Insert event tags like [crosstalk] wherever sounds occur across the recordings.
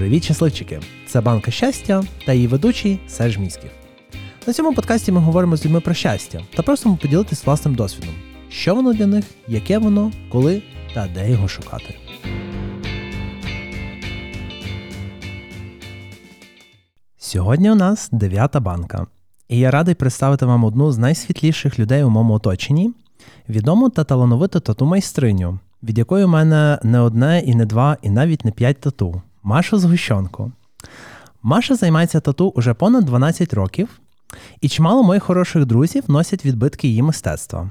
Привіт, щасливчики! Це банка щастя та її ведучий Серж Міськів. На цьому подкасті ми говоримо з людьми про щастя та просимо поділитись власним досвідом, що воно для них, яке воно, коли та де його шукати. Сьогодні у нас дев'ята банка, і я радий представити вам одну з найсвітліших людей у моєму оточенні відому та талановиту тату майстриню, від якої у мене не одне і не два, і навіть не п'ять тату. Машу Згущенку. Маша займається тату уже понад 12 років, і чимало моїх хороших друзів носять відбитки її мистецтва.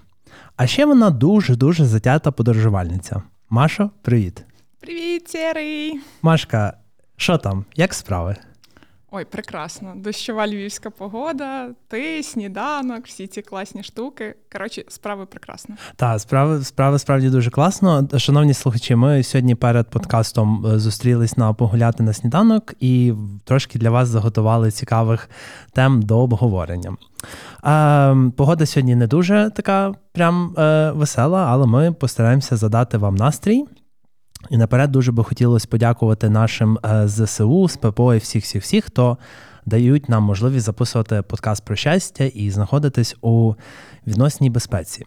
А ще вона дуже-дуже затята подорожувальниця. Маша, привіт. Привіт, Сірий! Машка, що там? Як справи? Ой, прекрасно. Дощова львівська погода, ти, сніданок, всі ці класні штуки. Коротше, справи прекрасно. Так, справи справи справді дуже класно. Шановні слухачі, ми сьогодні перед подкастом е, зустрілись на погуляти на сніданок і трошки для вас заготували цікавих тем до обговорення. А, Погода сьогодні не дуже така прям е, весела, але ми постараємося задати вам настрій. І наперед дуже би хотілося подякувати нашим е, ЗСУ, з ППО і всіх всіх всіх, хто дають нам можливість записувати подкаст про щастя і знаходитись у відносній безпеці.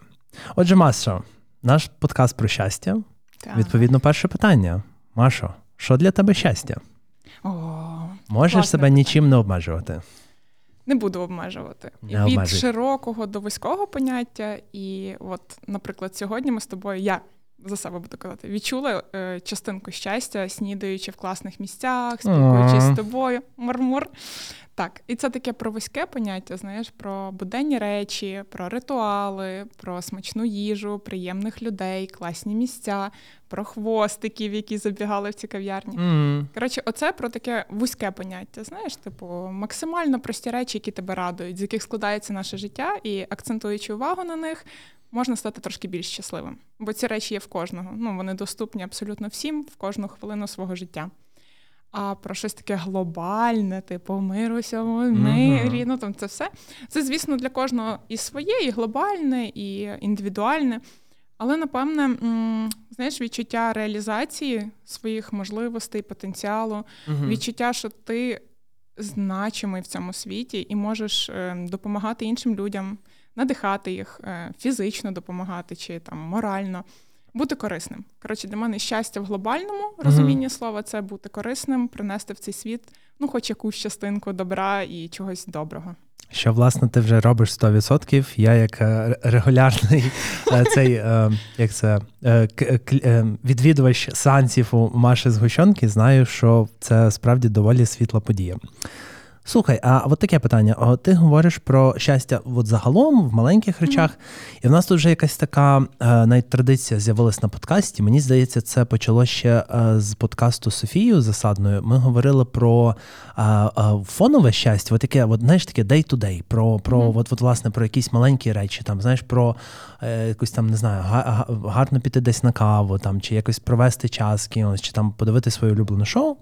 Отже, Маша, наш подкаст про щастя. Так. Відповідно, перше питання. Машо, що для тебе щастя? О, Можеш себе питання. нічим не обмежувати? Не буду обмежувати. Не Від обмежуй. широкого до вузького поняття. І, от, наприклад, сьогодні ми з тобою, я за себе буду казати, відчула е, частинку щастя, снідаючи в класних місцях, спілкуючись з тобою, мурмур. Так, і це таке про вузьке поняття, знаєш, про буденні речі, про ритуали, про смачну їжу, приємних людей, класні місця, про хвостиків, які забігали в ці кав'ярні. Mm. Коротше, оце про таке вузьке поняття. Знаєш, типу, максимально прості речі, які тебе радують, з яких складається наше життя, і акцентуючи увагу на них, можна стати трошки більш щасливим. Бо ці речі є в кожного. Ну, Вони доступні абсолютно всім в кожну хвилину свого життя. А про щось таке глобальне, типу миру всьому мирі, ну там це все. Це, звісно, для кожного і своє, і глобальне, і індивідуальне. Але, напевне, знаєш, відчуття реалізації своїх можливостей, потенціалу, uh відчуття, що ти значимий в цьому світі і можеш ем, допомагати іншим людям надихати їх, е, фізично допомагати чи там морально. Бути корисним. Коротше, для мене щастя в глобальному розумінні uh-huh. слова це бути корисним, принести в цей світ, ну, хоч якусь частинку добра і чогось доброго. Що, власне, ти вже робиш 100%. Я, як е, регулярний е, цей як це, відвідувач сеансів у Маші Згущенки, знаю, що це справді доволі світла подія. Слухай, а от таке питання: О, ти говориш про щастя от загалом в маленьких речах, mm-hmm. і в нас тут вже якась така е, навіть традиція з'явилась на подкасті. Мені здається, це почало ще е, з подкасту Софією Засадною. Ми говорили про е, фонове щастя, от таке, от, знаєш, таке day-to-day, про про mm-hmm. от, от, власне про якісь маленькі речі, там знаєш, про якусь там не знаю, гарно піти десь на каву, там чи якось провести час кінось, чи там подивити своє улюблене шоу.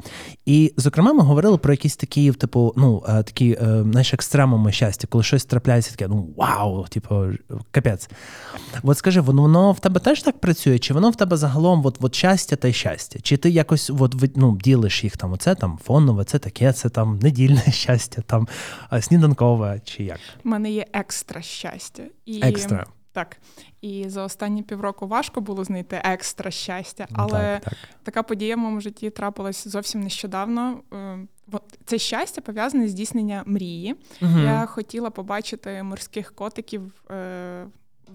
І, зокрема, ми говорили про якісь такі, типу, ну. Е, такі е, знаєш, екстремуми щастя, коли щось трапляється, таке, ну вау, типу, капець. От скажи, воно воно в тебе теж так працює? Чи воно в тебе загалом от, от щастя та щастя? Чи ти якось от, ну, ділиш їх там? Оце там фонове, це таке, це там недільне [laughs] щастя, там сніданкове, чи як? У мене є екстра щастя. І... Екстра. Так, і за останні півроку важко було знайти екстра щастя, але так, так. така подія в моєму житті трапилась зовсім нещодавно. Е, це щастя пов'язане з здійснення мрії. Угу. Я хотіла побачити морських котиків. Е,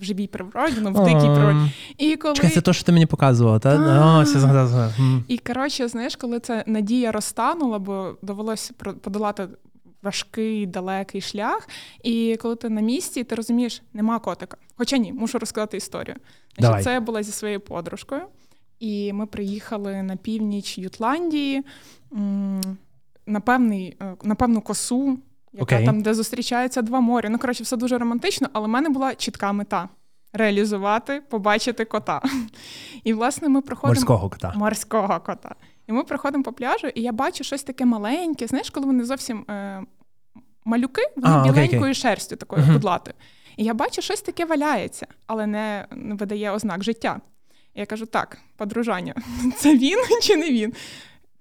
в живій природі, ну, в дикій природі. І коли... Чекай, це те, що ти мені показувала, та? О, все згадав. І коротше, знаєш, коли ця надія розтанула, бо довелося подолати важкий, далекий шлях. І коли ти на місці, ти розумієш, нема котика. Хоча ні, мушу розказати історію. Значить, Це я була зі своєю подружкою, і ми приїхали на північ Ютландії на певний, е, на певну косу, яка okay. там, де зустрічаються два моря. Ну, коротше, все дуже романтично, але в мене була чітка мета. Реалізувати, побачити кота. [laughs] І, власне, ми проходимо морського кота. Морського кота. І ми проходимо по пляжу, і я бачу щось таке маленьке. Знаєш, коли вони зовсім е, малюки, вони а, біленькою окей, окей. шерстю такою uh-huh. кудлатою. І я бачу, щось таке валяється, але не, видає ознак життя. І я кажу: так, подружання, [laughs] це він чи не він?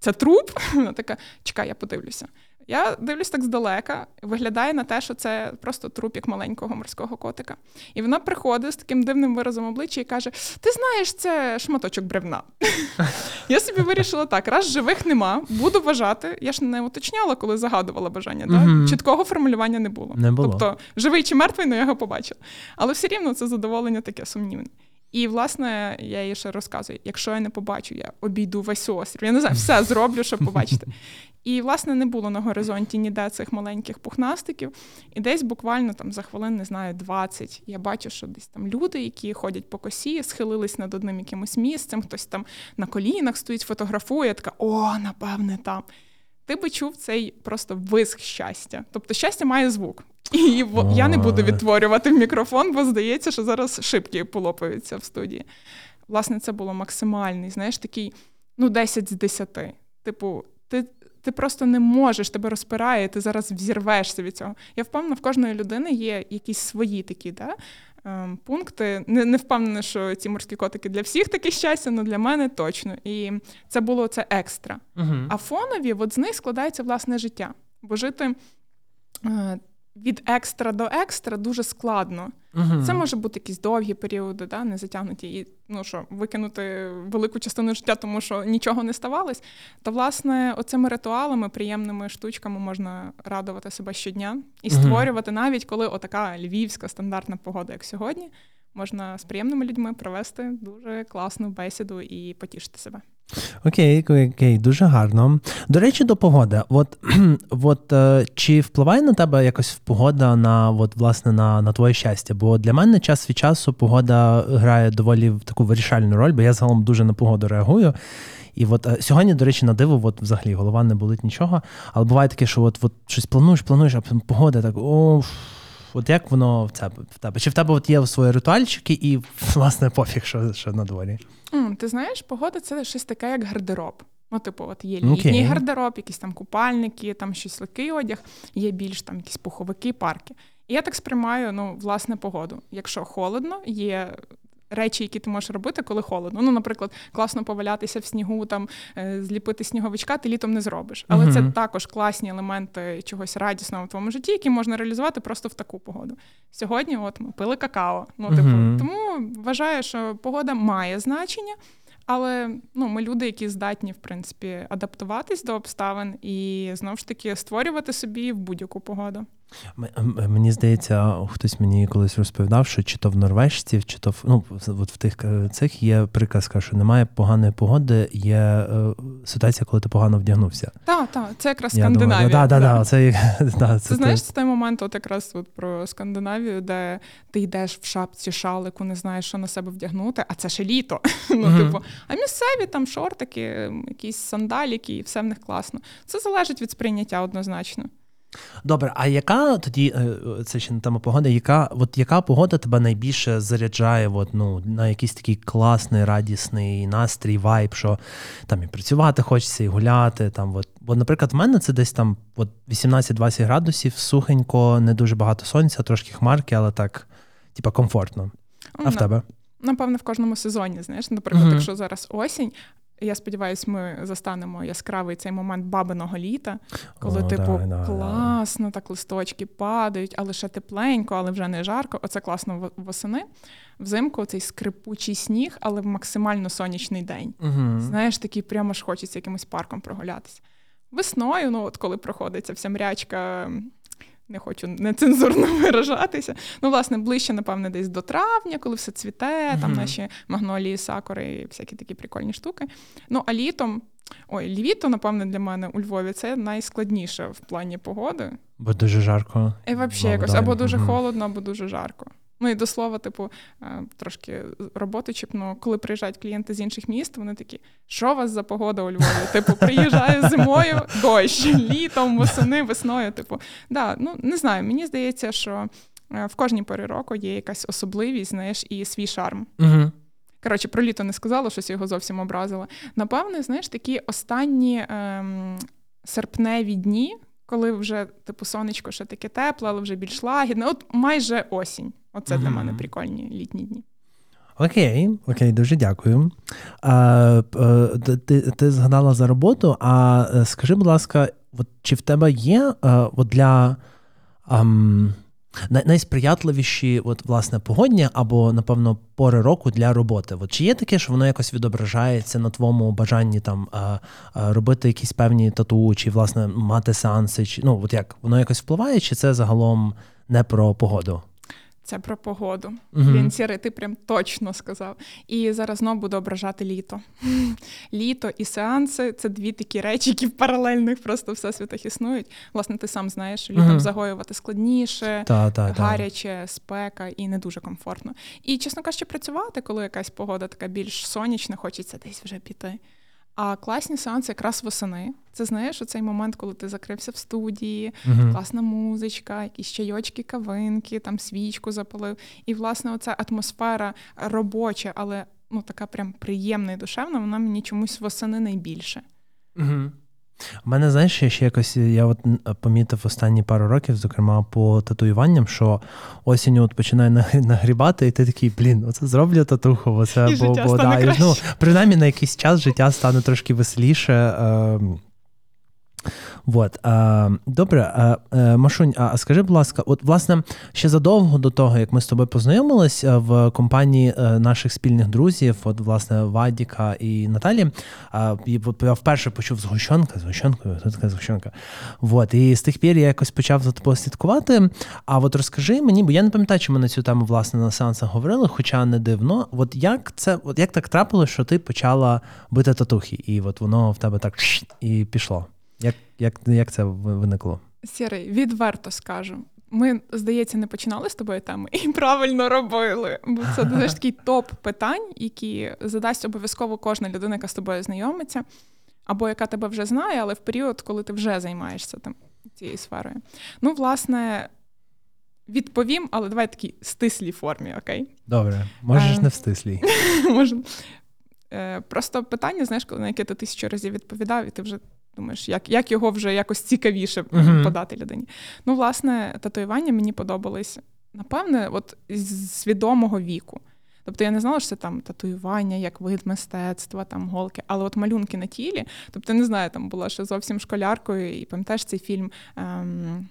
це труп. Вона така, чекай, я подивлюся. Я дивлюсь так здалека, виглядає на те, що це просто трупік маленького морського котика. І вона приходить з таким дивним виразом обличчя і каже: Ти знаєш, це шматочок бревна. [laughs] Я собі вирішила так: раз живих нема, буду вважати. Я ж не уточняла, коли загадувала бажання. Так? Чіткого формулювання не було. Не було. Тобто, живий чи мертвий, ну я його побачила. Але все рівно це задоволення таке сумнівне. І, власне, я їй ще розказую: якщо я не побачу, я обійду весь острів. Я не знаю, все зроблю, щоб побачити. І, власне, не було на горизонті ніде цих маленьких пухнастиків. І десь буквально там за хвилин, не знаю, 20, я бачу, що десь там люди, які ходять по косі, схилились над одним якимось місцем, хтось там на колінах стоїть, фотографує, така о, напевне, там. Ти би чув цей просто виск щастя. Тобто щастя має звук. І я не буду відтворювати в мікрофон, бо здається, що зараз шибки полопаються в студії. Власне, це було максимальний, знаєш, такий, ну, 10 з 10. Типу, ти ти просто не можеш, тебе розпирає, ти зараз взірвешся від цього. Я впевнена, в кожної людини є якісь свої такі да, пункти. Не не впевнена, що ці морські котики для всіх таке щастя, але для мене точно. І це було це екстра. uh А фонові, от з них складається власне життя. Бо жити. Від екстра до екстра дуже складно. uh Це може бути якісь довгі періоди, да, не затягнуті, і ну що, викинути велику частину життя, тому що нічого не ставалось. То, власне, оцими ритуалами, приємними штучками можна радувати себе щодня і створювати, uh навіть коли отака львівська стандартна погода, як сьогодні, можна з приємними людьми провести дуже класну бесіду і потішити себе. Окей, окей, дуже гарно. До речі, до погоди. От [clears throat] от е, чи впливає на тебе якось погода на от, власне на на твоє щастя? Бо для мене час від часу погода грає доволі таку вирішальну роль, бо я загалом дуже на погоду реагую. І от е, сьогодні, до речі, на диво, от взагалі голова не болить нічого. Але буває таке, що от, от щось плануєш, плануєш, а погода так о. От як воно в тебе в тебе? Чи в тебе от є свої ритуальчики і власне пофіг, що що на дворі? Mm, ти знаєш, погода це щось таке, як гардероб. Ну, типу, от є літній okay. гардероб, якісь там купальники, там щось легкий одяг, є більш там якісь пуховики, парки. І я так сприймаю ну, власне погоду. Якщо холодно, є речі, які ти можеш робити, коли холодно. Ну, наприклад, класно повалятися в снігу, там е, зліпити сніговичка, ти літом не зробиш. Але uh-huh. це також класні елементи чогось радісного в твоєму житті, які можна реалізувати просто в таку погоду. Сьогодні, от ми пили какао. Ну, типу, uh-huh. тому вважаю, що погода має значення. Але ну, ми люди, які здатні, в принципі, адаптуватись до обставин і знову ж таки створювати собі в будь-яку погоду. Мені здається, хтось мені колись розповідав, що чи то в норвежців, чи то в ну от в тих е, цих є приказка, що немає поганої погоди, є е, ситуація, коли ти погано вдягнувся. Так, так, це якраз Скандинавія. Да, да, да, це, [laughs] да, це, Ти знаєш, це той момент, от якраз от про Скандинавію, де ти йдеш в шапці, шалику, не знаєш, що на себе вдягнути, а це ще літо. [laughs] Ну, mm-hmm. типу, а місцеві там шортики, якісь сандаліки, і все в них класно. Це залежить від сприйняття однозначно. Добре, а яка тоді е, це ще не тема погода? Яка от яка погода тебе найбільше заряджає от, ну, на якийсь такий класний, радісний настрій, вайб, що там і працювати хочеться, і гуляти. Там, от. Бо, наприклад, в мене це десь там от 18-20 градусів, сухенько, не дуже багато сонця, трошки хмарки, але так, типа, комфортно. А в тебе? Напевно, в кожному сезоні, знаєш, наприклад, mm-hmm. якщо зараз осінь, я сподіваюся, ми застанемо яскравий цей момент бабиного літа, коли, О, типу, да, класно, да. так листочки падають, а лише тепленько, але вже не жарко. Оце класно восени. Взимку цей скрипучий сніг, але в максимально сонячний день. Угу. Знаєш, такий прямо ж хочеться якимось парком прогулятися. Весною, ну от коли проходиться вся мрячка не хочу нецензурно [laughs] виражатися. Ну, власне, ближче, напевне, десь до травня, коли все цвіте, mm-hmm. там наші магнолії, сакури і всякі такі прикольні штуки. Ну, а літом. Ой, літо, напевне, для мене у Львові це найскладніше в плані погоди. Бо дуже жарко. І взагалі якось або дуже mm-hmm. холодно, або дуже жарко. Ну і до слова, типу, е, трошки роботи чіпну, коли приїжджають клієнти з інших міст, вони такі, що у вас за погода у Львові? Типу, приїжджаю зимою, дощ, літом, восени, весною. Типу, да, ну не знаю, мені здається, що е, в кожній порі року є якась особливість, знаєш, і свій шарм. Угу. Коротше, про літо не сказала, щось його зовсім образила. Напевне, знаєш, такі останні ем, серпневі дні, коли вже, типу, сонечко ще таке тепле, але вже більш лагідне. От майже осінь. Оце mm-hmm. для мене прикольні літні дні. Окей, окей, дуже дякую. А, Ти ти згадала за роботу. А е, скажи, будь ласка, от, чи в тебе є а, от для. А, найсприятливіші, от, власне, погодня або, напевно, пори року для роботи. От Чи є таке, що воно якось відображається на твоєму бажанні там робити якісь певні тату, чи, власне, мати сеанси? Чи, ну, от як, Воно якось впливає, чи це загалом не про погоду? Це про погоду. Uh-huh. Блін, Сірий, ти прям точно сказав. І зараз знову буду ображати літо. [laughs] Літо і сеанси це дві такі речі, які в паралельних просто всесвітах існують. Власне, ти сам знаєш, літом uh-huh. загоювати складніше, та, та, гаряче, спека і не дуже комфортно. І, чесно кажучи, працювати, коли якась погода така більш сонячна, хочеться десь вже піти. А класні сеанси якраз восени. Це знаєш, оцей момент, коли ти закрився в студії, uh-huh. класна музичка, якісь чайочки, кавинки, там свічку запалив. І, власне, оця атмосфера робоча, але ну така прям приємна і душевна, вона мені чомусь восени найбільше. Uh-huh. У мене, знаєш, я ще якось я от помітив останні пару років, зокрема по татуюванням, що осінню от починає нагрібати, і ти такий, блін, оце зроблю татуху, оце і бо, бо да, і, ну, принаймні на якийсь час життя стане трошки веселіше. Е, Вот. А, Добре, а, е, Машунь, а скажи, будь ласка, от власне ще задовго до того, як ми з тобою познайомилися в компанії е, наших спільних друзів, от власне Вадіка і Наталі, я вперше почув згущенка, згущенкою, хто така згущенка. Вот. І з тих пір я якось почав за тобою слідкувати. А от розкажи мені, бо я не пам'ятаю, чи ми на цю тему власне на сеансах говорили, хоча не дивно. От як це, от як так трапилось, що ти почала бити татухи, і от воно в тебе так і пішло? Як як, як це виникло? Сірий, відверто скажу. Ми, здається, не починали з тобою теми і правильно робили. Бо це знаєш, такий [laughs] топ питань, які задасть обов'язково кожна людина, яка з тобою знайомиться, або яка тебе вже знає, але в період, коли ти вже займаєшся там цією сферою. Ну, власне, відповім, але давай в такій стислій формі, окей? Добре, можеш е, не в стислій. [laughs] Е, просто питання, знаєш, на яке ти тисячу разів відповідав, і ти вже Думаєш, як як його вже якось цікавіше uh-huh. подати людині. Ну, власне, татуювання мені подобались, напевне, от з свідомого віку. Тобто я не знала, що це там татуювання, як вид мистецтва, там голки, але от малюнки на тілі. Тобто, не знаю, там була ще зовсім школяркою, і пам'ятаєш цей фільм ем,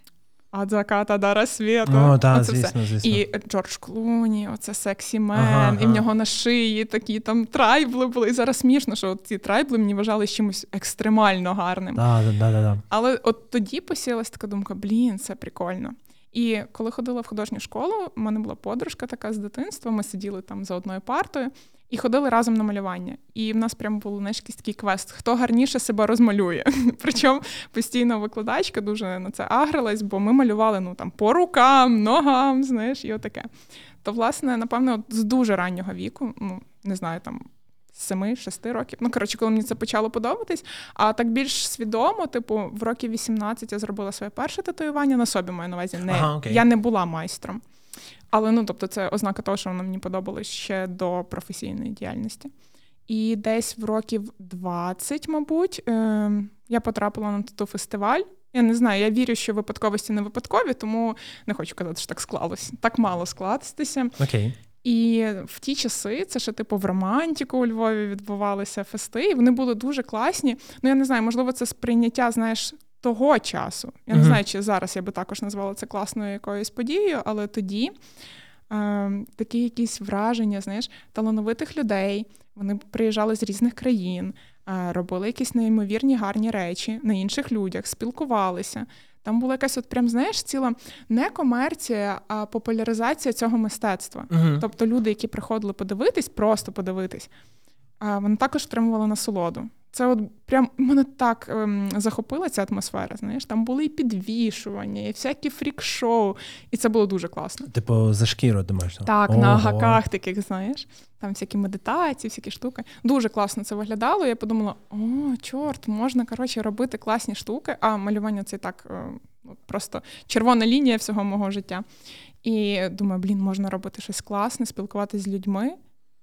«От заката до рассвета». О, да, звісно, звісно. І Джордж Клуні, оце сексі мен, ага, і в нього на шиї такі там трайбли були. І зараз смішно, що ці трайбли мені вважали чимось екстремально гарним. Да, да, да, да. Але от тоді посілась така думка: блін, це прикольно. І коли ходила в художню школу, у мене була подружка така з дитинства. Ми сиділи там за одною партою і ходили разом на малювання. І в нас прямо був знаєш, такий квест, хто гарніше себе розмалює. [laughs] Причому постійно викладачка дуже на це агрилась, бо ми малювали ну там по рукам, ногам, знаєш, і отаке. То, власне, напевно, от з дуже раннього віку, ну не знаю, там. Семи-шести років. Ну, коротше, коли мені це почало подобатись. А так більш свідомо, типу, в років 18 я зробила своє перше татуювання на собі маю на увазі. Не, ага, Я не була майстром. Але ну, тобто, це ознака того, що воно мені подобалось ще до професійної діяльності. І десь в років 20, мабуть, е, я потрапила на тату фестиваль. Я не знаю, я вірю, що випадковості не випадкові, тому не хочу казати, що так склалось. Так мало скластися. Okay. І в ті часи це ще типу в романтику у Львові відбувалися фести, і вони були дуже класні. Ну я не знаю, можливо, це сприйняття, знаєш, того часу. Я uh-huh. не знаю, чи зараз я би також назвала це класною якоюсь подією, але тоді е, такі якісь враження, знаєш, талановитих людей. Вони приїжджали з різних країн, е, робили якісь неймовірні гарні речі на інших людях, спілкувалися. Там була якась, от прям знаєш, ціла не комерція, а популяризація цього мистецтва. Uh-huh. Тобто люди, які приходили подивитись, просто подивитись, вони також отримували насолоду. Це от прям мене так ем, захопила ця атмосфера. Знаєш, там були і підвішування, і всякі фрік-шоу, і це було дуже класно. Типу за шкіру думаєш? Так, Ого. на гаках таких, знаєш, там всякі медитації, всякі штуки. Дуже класно це виглядало. Я подумала: о, чорт, можна коротше робити класні штуки. А малювання це так е, просто червона лінія всього мого життя. І думаю, блін, можна робити щось класне, спілкуватися з людьми,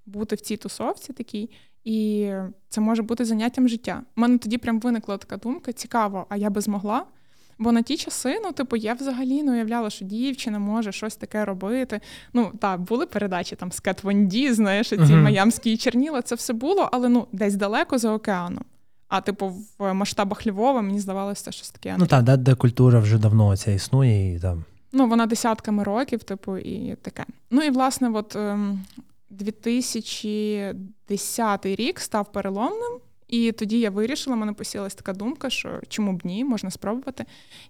бути в цій тусовці такій. І це може бути заняттям життя. У мене тоді прям виникла така думка: цікаво, а я би змогла. Бо на ті часи, ну, типу, я взагалі не уявляла, що дівчина може щось таке робити. Ну, так, були передачі там з Кетвонді, знаєш, ці uh-huh. майамські черніла, це все було, але ну, десь далеко за океаном. А, типу, в масштабах Львова мені здавалося, це щось таке. Ну так, де, де культура вже давно ця існує і там. Ну, вона десятками років, типу, і таке. Ну і власне, от 2010 ем, рік став переломним. І тоді я вирішила, мене посілась така думка, що чому б ні, можна спробувати.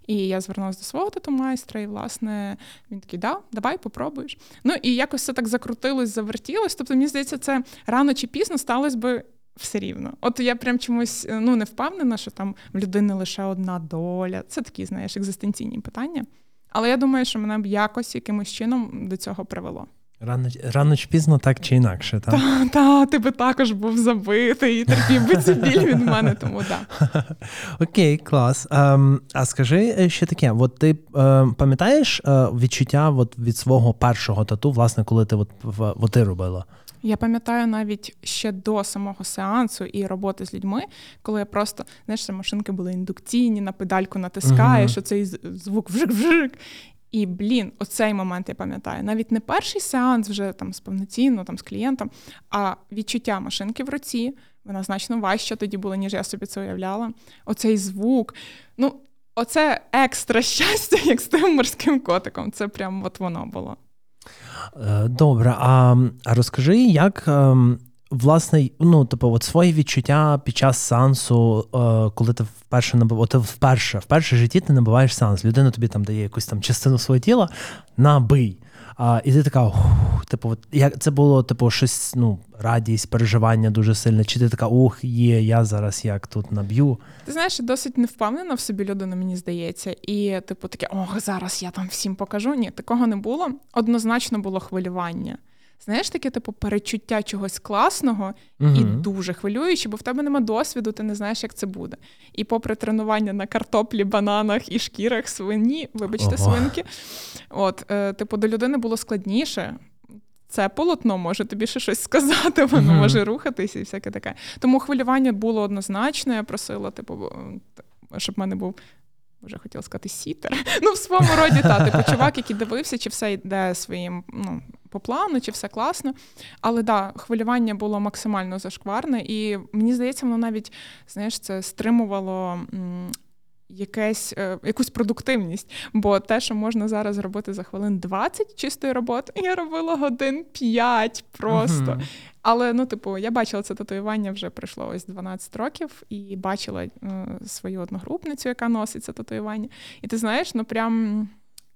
І я звернулася до свого тату-майстра, і, власне, він такий, да, давай попробуєш. Ну і якось це так закрутилось, завертілось. Тобто, мені здається, це рано чи пізно сталося би все рівно. От я прям чомусь ну, не впевнена, що там в людини лише одна доля. Це такі, знаєш, екзистенційні питання. Але я думаю, що мене б якось якимось чином до цього привело. Рано рано чи пізно, так чи інакше, так? Та, та, ти би також був забитий і терпів би цю біль від мене, тому так. [laughs] Окей, клас. Um, а скажи е, ще таке: от ти uh, пам'ятаєш uh, відчуття от, від свого першого тату, власне, коли ти от, от, ти робила? Я пам'ятаю навіть ще до самого сеансу і роботи з людьми, коли я просто знаєш, машинки були індукційні, на педальку натискаєш, uh-huh. оцей звук вжик-вжик. І блін, оцей момент я пам'ятаю. Навіть не перший сеанс вже там з повноцінно, там з клієнтом, а відчуття машинки в руці. Вона значно важча тоді була, ніж я собі це уявляла. Оцей звук. Ну, оце екстра [laughs] щастя, як з тим морським котиком. Це прям от воно було. Е, добре, а розкажи, як ем, власне, ну, типу, от свої відчуття під час сеансу, е, коли ти вперше набив, ти вперше, вперше в житті ти набуваєш сеанс, людина тобі там дає якусь там частину свого тіла, набий. А, І ти така, ух, типу, от, як це було, типу, щось, ну, радість, переживання дуже сильне. Чи ти така, ух, є, я зараз як тут наб'ю? Ти знаєш, досить невпевнена в собі людина, мені здається. І, типу, таке, ох, зараз я там всім покажу. Ні, такого не було. Однозначно було хвилювання. Знаєш, таке, типу, перечуття чогось класного uh і дуже хвилююче, бо в тебе нема досвіду, ти не знаєш, як це буде. І попри тренування на картоплі, бананах і шкірах свині, вибачте, Ого. свинки, от, е, типу, до людини було складніше. Це полотно може тобі ще щось сказати, воно uh може рухатись і всяке таке. Тому хвилювання було однозначно. Я просила, типу, щоб в мене був. Вже хотіла сказати сітер. [laughs] Ну, в своєму роді, та, типу, чувак, який дивився, чи все йде своїм ну, по плану, чи все класно. Але да, хвилювання було максимально зашкварне, і мені здається, воно навіть знаєш, це стримувало. Якесь, е, якусь продуктивність, бо те, що можна зараз зробити за хвилин 20 чистої роботи, [laughs] я робила годин 5 просто. Uh-huh. Але ну, типу, я бачила це татуювання вже пройшло ось 12 років, і бачила е, свою одногрупницю, яка носить це татуювання. І ти знаєш, ну прям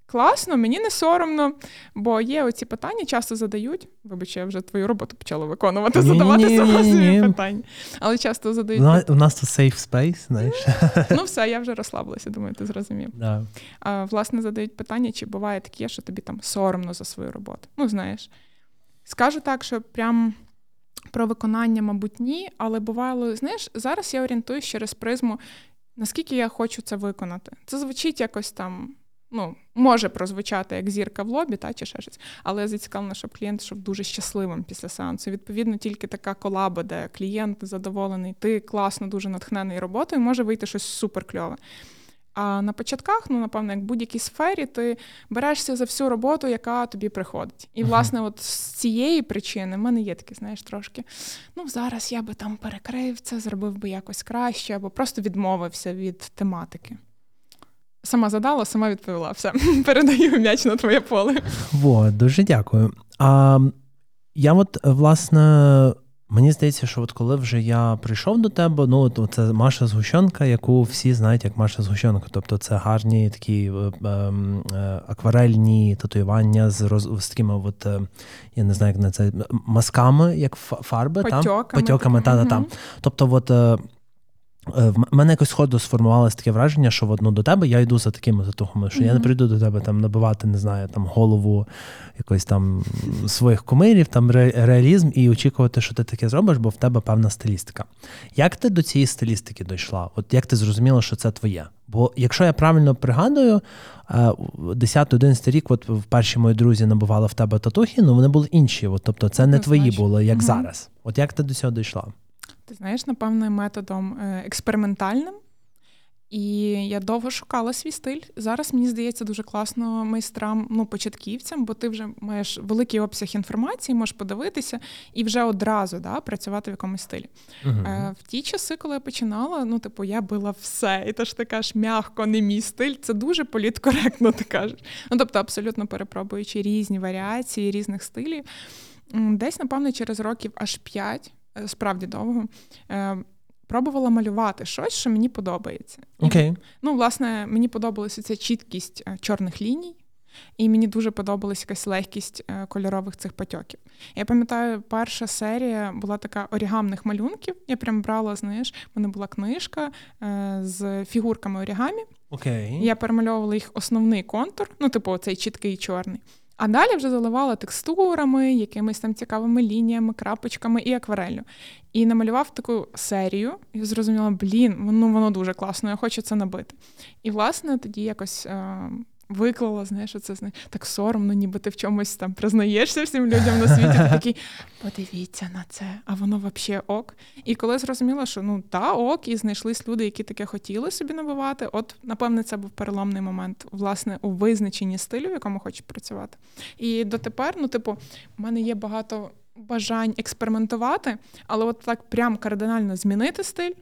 Класно, мені не соромно, бо є оці питання, часто задають. Вибач, я вже твою роботу почала виконувати, ні, задавати ні, сама собі питання. Але часто задають. У, у нас тут safe space, знаєш. [laughs] Ну, все, я вже розслабилася, думаю, ти зрозумів. Да. А, Власне, задають питання, чи буває таке, що тобі там соромно за свою роботу. Ну, знаєш. Скажу так, що прям. Про виконання, мабуть, ні, але бувало, знаєш, зараз я орієнтуюсь через призму, наскільки я хочу це виконати. Це звучить якось там ну, може прозвучати як зірка в лобі, та, чи ще щось, але я зацікавлена, щоб клієнт щоб дуже щасливим після сеансу. Відповідно, тільки така колаба, де клієнт задоволений, ти класно, дуже натхнений роботою, може вийти щось суперкльове. А на початках, ну, напевно, як в будь-якій сфері, ти берешся за всю роботу, яка тобі приходить. І, власне, от з цієї причини в мене є такі, знаєш, трошки. Ну, зараз я би там перекрив це, зробив би якось краще, або просто відмовився від тематики. Сама задала, сама відповіла. Все, [laughs] передаю м'яч на твоє поле. Во, дуже дякую. А я от, власне, мені здається, що от коли вже я прийшов до тебе, ну то це Маша Згущенка, яку всі знають як Маша Згущенка. Тобто це гарні такі е, е, акварельні татуювання з роз, з такими, от, е, я не знаю, як на це масками, як фарби, Потьоками, там, потьоками, та, та, та. Тобто, от. Е, в мене якось ходу сформувалося таке враження, що одну до тебе я йду за такими затухами, що mm-hmm. я не прийду до тебе там набивати, не знаю, там голову якось там своїх кумирів, там реалізм і очікувати, що ти таке зробиш, бо в тебе певна стилістика. Як ти до цієї стилістики дійшла? От як ти зрозуміла, що це твоє? Бо якщо я правильно пригадую, 10-11 е, рік, от перші мої друзі набували в тебе татухи, ну вони були інші. От, Тобто це не твої були, як mm-hmm. зараз. От як ти до цього дійшла? Ти знаєш, напевно, методом е, експериментальним. І я довго шукала свій стиль. Зараз мені здається дуже класно майстрам, ну початківцям, бо ти вже маєш великий обсяг інформації, можеш подивитися і вже одразу да, працювати в якомусь стилі. Uh-huh. Е, В ті часи, коли я починала, ну типу, я била все, і те ж ти кажеш, м'яко, не мій стиль. Це дуже політкоректно, ти кажеш. Ну тобто, абсолютно перепробуючи різні варіації різних стилів. Десь, напевно, через років аж п'ять, справді довго. Е, пробувала малювати щось, що мені подобається. Okay. Ну, власне, мені подобалася ця чіткість е, чорних ліній, і мені дуже подобалася якась легкість е, кольорових цих потьоків. Я пам'ятаю, перша серія була така орігамних малюнків. Я прям брала, знаєш, в мене була книжка е, з фігурками орігамі. Okay. Я перемальовувала їх основний контур, ну, типу, цей чіткий чорний. А далі вже заливала текстурами, якимись там цікавими лініями, крапочками і акварелью. І намалював таку серію. І зрозуміла, блін, ну воно дуже класно, я хочу це набити. І, власне, тоді якось. Е- виклала, знаєш, це так соромно, ніби ти в чомусь там признаєшся всім людям на світі. Ти такий, подивіться на це, а воно взагалі ок. І коли зрозуміла, що ну та ок, і знайшлись люди, які таке хотіли собі набивати, от, напевне, це був переломний момент, власне, у визначенні стилю, в якому хочу працювати. І дотепер, ну, типу, в мене є багато бажань експериментувати, але от так прям кардинально змінити стиль.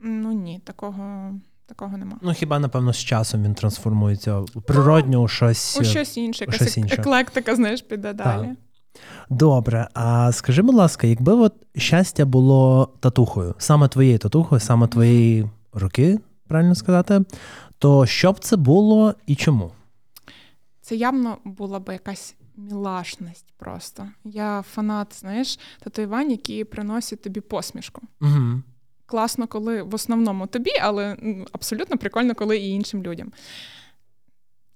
Ну ні, такого Такого нема. Ну хіба напевно з часом він трансформується у природньо у щось у щось інше, якась щось інше. еклектика, знаєш, піде далі. Так. Добре, а скажи, будь ласка, якби от щастя було татухою, саме твоєю татухою, саме твоєї руки, правильно сказати, то що б це було і чому? Це явно була б якась мілашність просто. Я фанат, знаєш, татуювань, які приносять тобі посмішку. Угу класно, коли в основному тобі, але абсолютно прикольно, коли і іншим людям.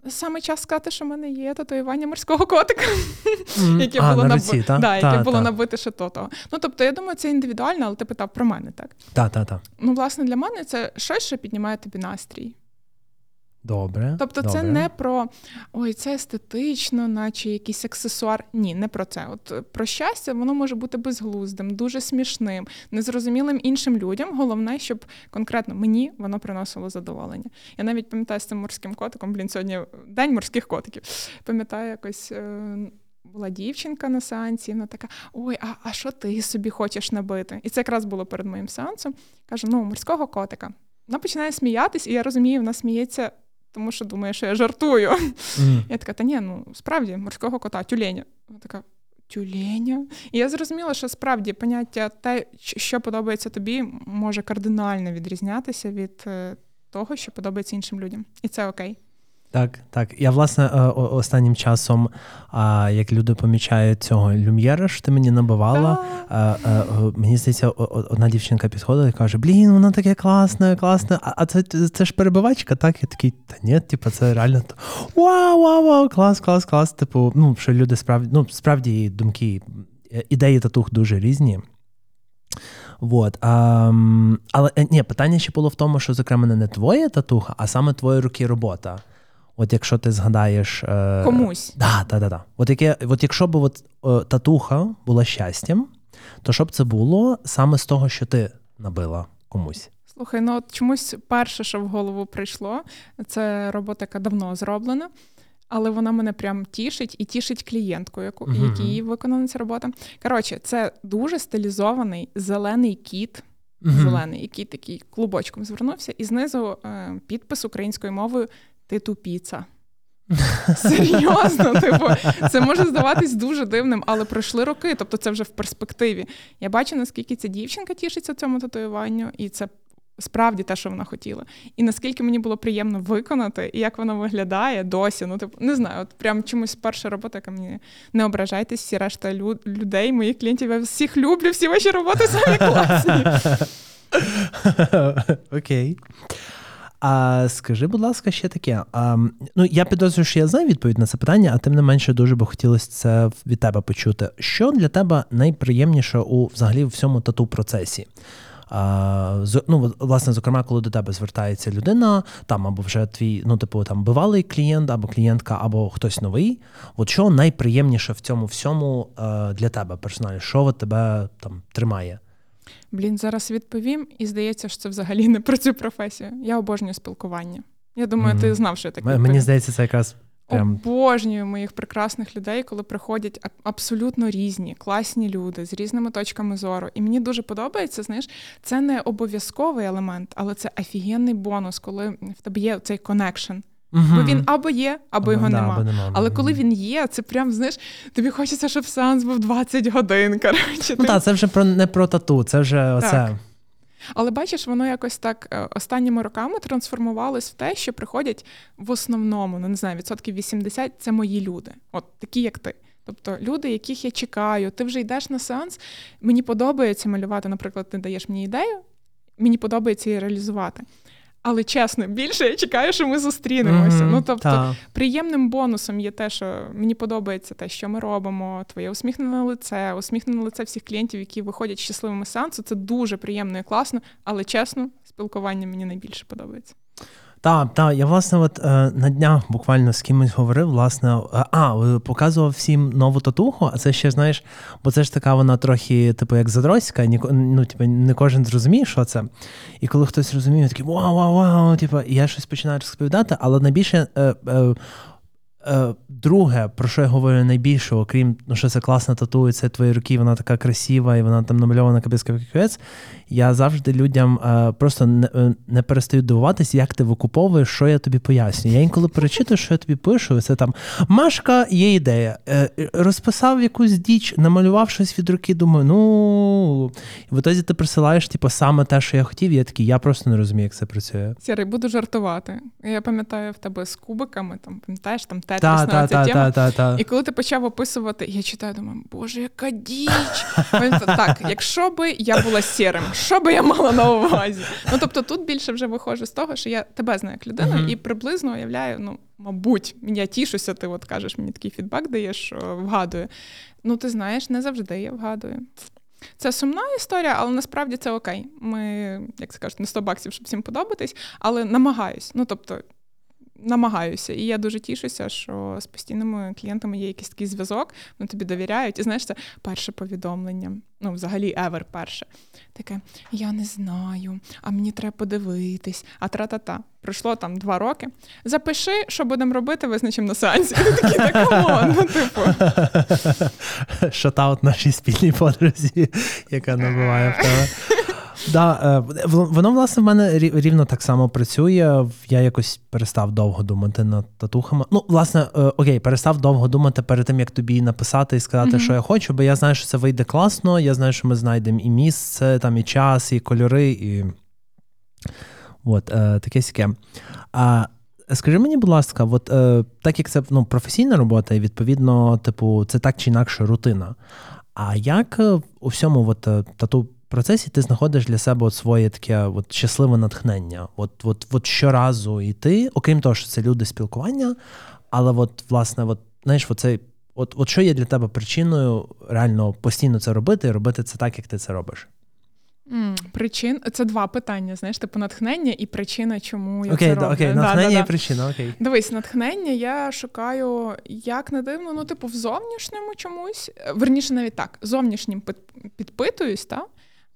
Саме час сказати, що в мене є татуювання морського котика, mm. яке а, було, на руці, наб... та? Да, та, яке було набите ще то того. Ну тобто, я думаю, це індивідуально, але ти питав про мене, так? Так, так, так. Ну, власне, для мене це щось, що піднімає тобі настрій. Добре. Тобто, добре. це не про ой, це естетично, наче якийсь аксесуар. Ні, не про це. От е, про щастя, воно може бути безглуздим, дуже смішним, незрозумілим іншим людям. Головне, щоб конкретно мені воно приносило задоволення. Я навіть пам'ятаю з цим морським котиком. Блін, сьогодні день морських котиків. Пам'ятаю, якось. Е, була дівчинка на сеансі, вона така: Ой, а а що ти собі хочеш набити? І це якраз було перед моїм сеансом. Каже: ну, морського котика. Вона починає сміятись, і я розумію, вона сміється тому що думає, що я жартую. Mm. Я така, та ні, ну справді морського кота, тюленя. Вона така. Тюленя. І я зрозуміла, що справді поняття те, що подобається тобі, може кардинально відрізнятися від е, того, що подобається іншим людям. І це окей. Так, так. Я, власне, е, останнім часом, як люди помічають цього люм'єра, що ти мені набивала, е, мені здається, одна дівчинка підходила і каже: Блін, вона таке класне, класне. А це це ж перебивачка, так? Я такий, та ні, типу, це реально вау, вау, вау, клас, клас, клас. Типу, ну, що люди справді ну, справді думки, е, ідеї татух дуже різні. Вот. А, Але ні, питання ще було в тому, що, зокрема, не твоя татуха, а саме твої руки робота. От якщо ти згадаєш е... комусь. Да, да, да, да. От яке, от якщо б от, е, татуха була щастям, то що б це було саме з того, що ти набила комусь? Слухай, ну от чомусь перше, що в голову прийшло, це робота, яка давно зроблена, але вона мене прям тішить і тішить клієнтку, яку uh-huh. якій виконана ця робота. Коротше, це дуже стилізований зелений кіт. Uh-huh. Зелений, який такий клубочком звернувся, і знизу е, підпис українською мовою ти тупіца. Серйозно, типу, це може здаватись дуже дивним, але пройшли роки, тобто це вже в перспективі. Я бачу, наскільки ця дівчинка тішиться цьому татуюванню, і це справді те, що вона хотіла. І наскільки мені було приємно виконати, і як воно виглядає досі. Ну, типу, не знаю, от прям чомусь перша робота, яка мені не ображайтесь, всі решта людей, моїх клієнтів, я всіх люблю, всі ваші роботи самі класні. [laughs] Окей. А скажи, будь ласка, ще таке. А, Ну, я підозрюю, що я знаю відповідь на це питання, а тим не менше дуже би хотілося це від тебе почути. Що для тебе найприємніше у взагалі всьому тату процесі? Ну, Власне, зокрема, коли до тебе звертається людина, там або вже твій, ну, типу, там бивалий клієнт, або клієнтка, або хтось новий. От що найприємніше в цьому всьому для тебе персонально? Що тебе там тримає? Блін, зараз відповім, і здається, що це взагалі не про цю професію. Я обожнюю спілкування. Я думаю, mm-hmm. ти знав, що я так Мені здається, це якраз Прям... Обожнюю моїх прекрасних людей, коли приходять абсолютно різні, класні люди з різними точками зору. І мені дуже подобається, знаєш, це не обов'язковий елемент, але це офігенний бонус, коли в тебе є цей connection. Угу. Бо він або є, або, або його да, нема. Або нема. Але коли він є, це прям знаєш, тобі хочеться, щоб сеанс був 20 годин. коротше. Ну так, це вже про не про тату, це вже так. оце. Але бачиш, воно якось так е, останніми роками трансформувалось в те, що приходять в основному, ну не знаю, відсотків 80 це мої люди, от такі, як ти. Тобто люди, яких я чекаю, ти вже йдеш на сеанс. Мені подобається малювати, наприклад, ти даєш мені ідею, мені подобається її реалізувати. Але чесно, більше я чекаю, що ми зустрінемося. Mm-hmm, ну тобто, та. приємним бонусом є те, що мені подобається те, що ми робимо. Твоє усміхнене лице, усміхнене лице всіх клієнтів, які виходять щасливими сеансу. Це дуже приємно і класно, але чесно, спілкування мені найбільше подобається. Так, так, я власне, от е, на днях буквально з кимось говорив, власне, е, а показував всім нову татуху, а це ще знаєш, бо це ж така вона трохи, типу, як задроська, ні, ну, типу, не кожен зрозуміє, що це. І коли хтось розуміє, такий вау, вау, вау, типу, я щось починаю розповідати, але найбільше. Е, е, Е, друге, про що я говорю найбільше, окрім ну, що це класно татує, це твої руки, вона така красива, і вона там намальована капець. Я завжди людям е, просто не, е, не перестаю дивуватися, як ти викуповуєш, що я тобі пояснюю. Я інколи перечитую, що я тобі пишу. Це там Машка, є ідея. Розписав якусь діч, намалював щось від руки, думаю, ну в ітозі ти присилаєш типу, саме те, що я хотів. Я такий, я просто не розумію, як це працює. Сірий, буду жартувати. Я пам'ятаю в тебе з кубиками, там пам'ятаєш там тетріс на ця тема. Та, та, І коли ти почав описувати, я читаю, думаю, боже, яка діч. Так, якщо би я була сірим, що би я мала на увазі? Ну тобто тут більше вже виходжу з того, що я тебе знаю як людину і приблизно уявляю, ну, мабуть, я тішуся, ти от кажеш, мені такий фідбак даєш, що вгадую. Ну, ти знаєш, не завжди я вгадую. Це сумна історія, але насправді це окей. Ми, як це кажуть, не 100 баксів, щоб всім подобатись, але намагаюсь. Ну, тобто, намагаюся. І я дуже тішуся, що з постійними клієнтами є якийсь такий зв'язок, вони тобі довіряють. І знаєш, це перше повідомлення. Ну, взагалі, евер перше. Таке, я не знаю, а мені треба подивитись, а тра-та-та. Пройшло там два роки. Запиши, що будемо робити, визначимо на сеансі. Так, ну, типу. Шатаут нашій спільній подрузі, яка набуває в тебе. Да, е, Воно, власне, в мене рівно так само працює. Я якось перестав довго думати над татухами. Ну, власне, е, окей, перестав довго думати перед тим, як тобі написати і сказати, mm-hmm. що я хочу, бо я знаю, що це вийде класно. Я знаю, що ми знайдемо і місце, там, і час, і кольори, і от, е, таке сяке. А Скажи мені, будь ласка, от е, так як це ну, професійна робота, і відповідно, типу, це так чи інакше рутина. А як у всьому от, тату процесі ти знаходиш для себе от своє таке от щасливе натхнення. От от, от щоразу і ти, окрім того, що це люди спілкування, але от, власне, от, знаєш, оцей, от, от що є для тебе причиною реально постійно це робити і робити це так, як ти це робиш? Mm, причин це два питання. Знаєш, типу натхнення і причина, чому я окей, це роблю. Окей, натхнення да, да, і причина. окей. Дивись, натхнення я шукаю як не дивно, ну, типу, в зовнішньому чомусь. Верніше, навіть так, зовнішнім підпитуюсь, та?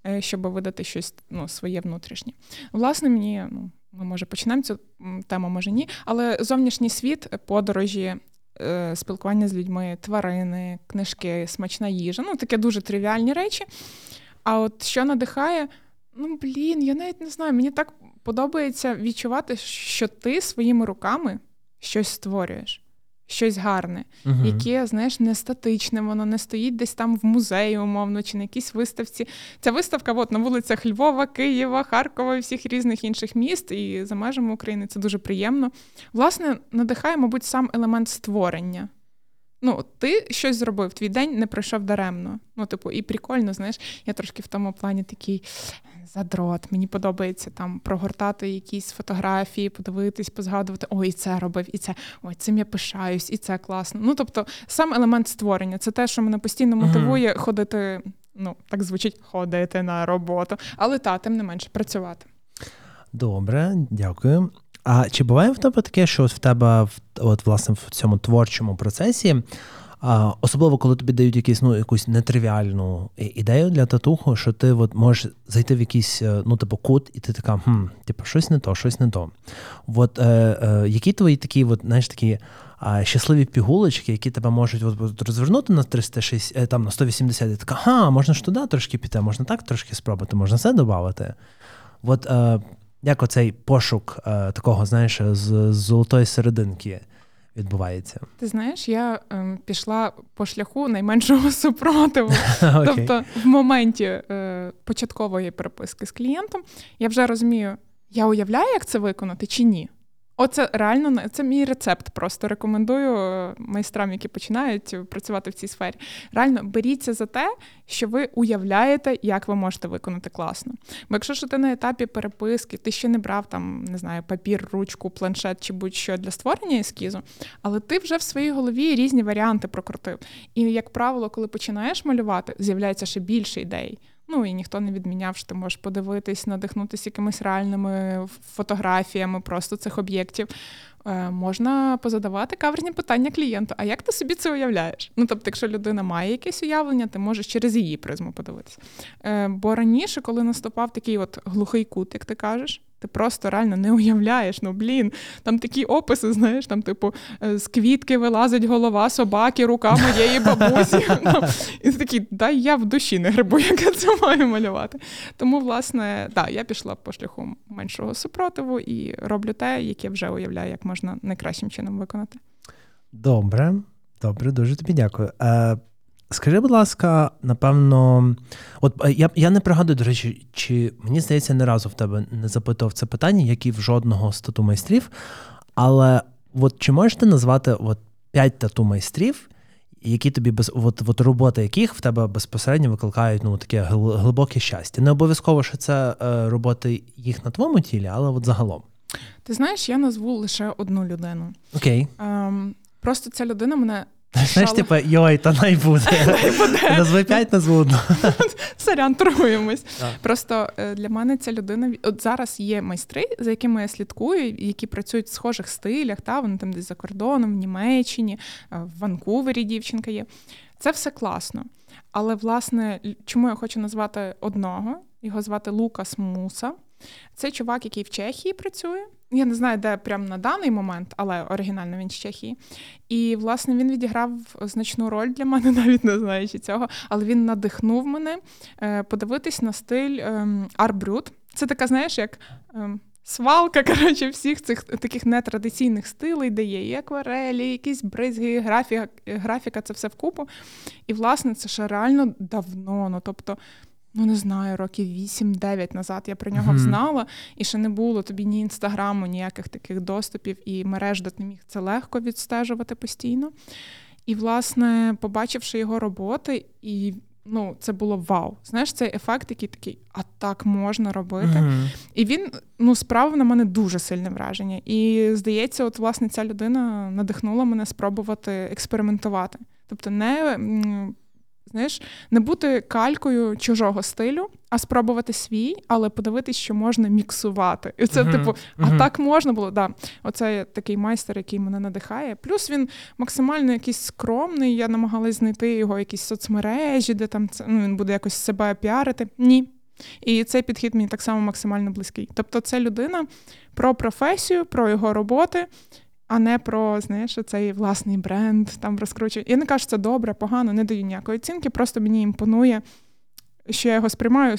Е, щоб видати щось ну, своє внутрішнє. Власне, мені ну, ми може почнемо цю тему, може ні, але зовнішній світ, подорожі. Е, спілкування з людьми, тварини, книжки, смачна їжа ну таке дуже тривіальні речі. А от що надихає, ну блін, я навіть не знаю. Мені так подобається відчувати, що ти своїми руками щось створюєш щось гарне, uh яке, знаєш, не статичне, воно не стоїть десь там в музеї, умовно, чи на якійсь виставці. Ця виставка от, на вулицях Львова, Києва, Харкова і всіх різних інших міст, і за межами України це дуже приємно. Власне, надихає, мабуть, сам елемент створення. Ну, ти щось зробив, твій день не пройшов даремно. Ну, типу, і прикольно, знаєш, я трошки в тому плані такий задрот. Мені подобається там прогортати якісь фотографії, подивитись, позгадувати, ой, і це робив, і це, ой, цим я пишаюсь, і це класно. Ну, тобто, сам елемент створення це те, що мене постійно мотивує uh-huh. ходити, ну, так звучить, ходити на роботу, але та, тим не менше, працювати. Добре, дякую. А чи буває в тебе таке, що от в тебе от, власне в цьому творчому процесі? А, Особливо, коли тобі дають якісь, ну, якусь нетривіальну ідею для татуху, що ти от можеш зайти в якийсь е, ну, типу, кут, і ти така, хм, типу, щось не то, щось не то. От, е, е, Які твої такі, от, знаєш, такі а, щасливі пігулочки, які тебе можуть от, розвернути на 360, е, там, на 180, і така, ага, можна ж туди трошки піти, можна так трошки спробувати, можна це додати. От е, як оцей пошук е, такого, знаєш, з, з золотої серединки відбувається? Ти знаєш, я е, пішла по шляху найменшого [laughs] супротиву. [laughs] Тобто, в моменті е, початкової переписки з клієнтом я вже розумію, я уявляю, як це виконати чи ні. Оце реально це мій рецепт. Просто рекомендую е, майстрам, які починають працювати в цій сфері. Реально беріться за те, що ви уявляєте, як ви можете виконати класно. Бо якщо ж ти на етапі переписки, ти ще не брав там, не знаю, папір, ручку, планшет чи будь-що для створення ескізу, але ти вже в своїй голові різні варіанти прокрутив. І, як правило, коли починаєш малювати, з'являється ще більше ідей. Ну і ніхто не відміняв, що ти можеш подивитись, надихнутися якимись реальними фотографіями просто цих об'єктів. Е, можна позадавати каверні питання клієнту. А як ти собі це уявляєш? Ну тобто, якщо людина має якесь уявлення, ти можеш через її призму подивитися. Е, бо раніше, коли наступав такий от глухий кут, як ти кажеш, ти просто реально не уявляєш, ну блін, там такі описи, знаєш, там, типу, е, з квітки вилазить голова собаки, рука моєї бабусі. [laughs] Ну, і такий, дай я в душі не грибу, як я це маю малювати. Тому, власне, так, я пішла по шляху меншого супротиву і роблю те, яке вже уявляю, як можна найкращим чином виконати. Добре, добре, дуже тобі дякую. Е, Скажи, будь ласка, напевно, от е, я я не пригадую, до речі, чи мені здається, не разу в тебе не запитував це питання, як і в жодного з тату майстрів. Але от чи можеш ти назвати от п'ять тату майстрів, які тобі без от, от роботи яких в тебе безпосередньо викликають ну, таке глибоке щастя? Не обов'язково, що це е, роботи їх на твоєму тілі, але от загалом. Ти знаєш, я назву лише одну людину. Окей. Ем, Просто ця людина мене [laughs] Знаєш, типу, йой, та най буде. [laughs] Назви п'ять, назву одну. [laughs] Сорян, торгуємось. Просто е, для мене ця людина от зараз є майстри, за якими я слідкую, які працюють в схожих стилях. Та Вони там десь за кордоном, в Німеччині, е, в Ванкувері дівчинка є. Це все класно. Але, власне, чому я хочу назвати одного? Його звати Лукас Муса. Це чувак, який в Чехії працює. Я не знаю, де прямо на даний момент, але оригінально він з Чехії. І, власне, він відіграв значну роль для мене, [laughs] навіть не знаючи цього. Але він надихнув мене е, подивитись на стиль арбрют. Це така, знаєш, як. Ем, свалка, [laughs] коротше, всіх цих таких нетрадиційних стилей, де є і акварелі, якісь бризги, графіка, графіка, це все вкупу. І, власне, це ще реально давно. Ну, тобто, ну не знаю, років 8-9 назад я про нього mm-hmm. знала, і ще не було тобі ні інстаграму, ніяких таких доступів, і мереж, де ти міг це легко відстежувати постійно. І, власне, побачивши його роботи, і ну, це було вау. Знаєш, цей ефект, який такий, а так можна робити. Mm-hmm. І він ну, справив на мене дуже сильне враження. І здається, от власне ця людина надихнула мене спробувати експериментувати. Тобто, не Знаєш, не бути калькою чужого стилю, а спробувати свій, але подивитись, що можна міксувати. І це, uh-huh. типу, а uh-huh. так можна було. Да. Оце такий майстер, який мене надихає. Плюс він максимально якийсь скромний. Я намагалась знайти його якісь соцмережі, де там це ну, він буде якось себе піарити. Ні. І цей підхід мені так само максимально близький. Тобто, це людина про професію, про його роботи а не про знаєш, цей власний бренд там розкручують. Я не кажу, що це добре, погано, не даю ніякої оцінки, просто мені імпонує, що я його сприймаю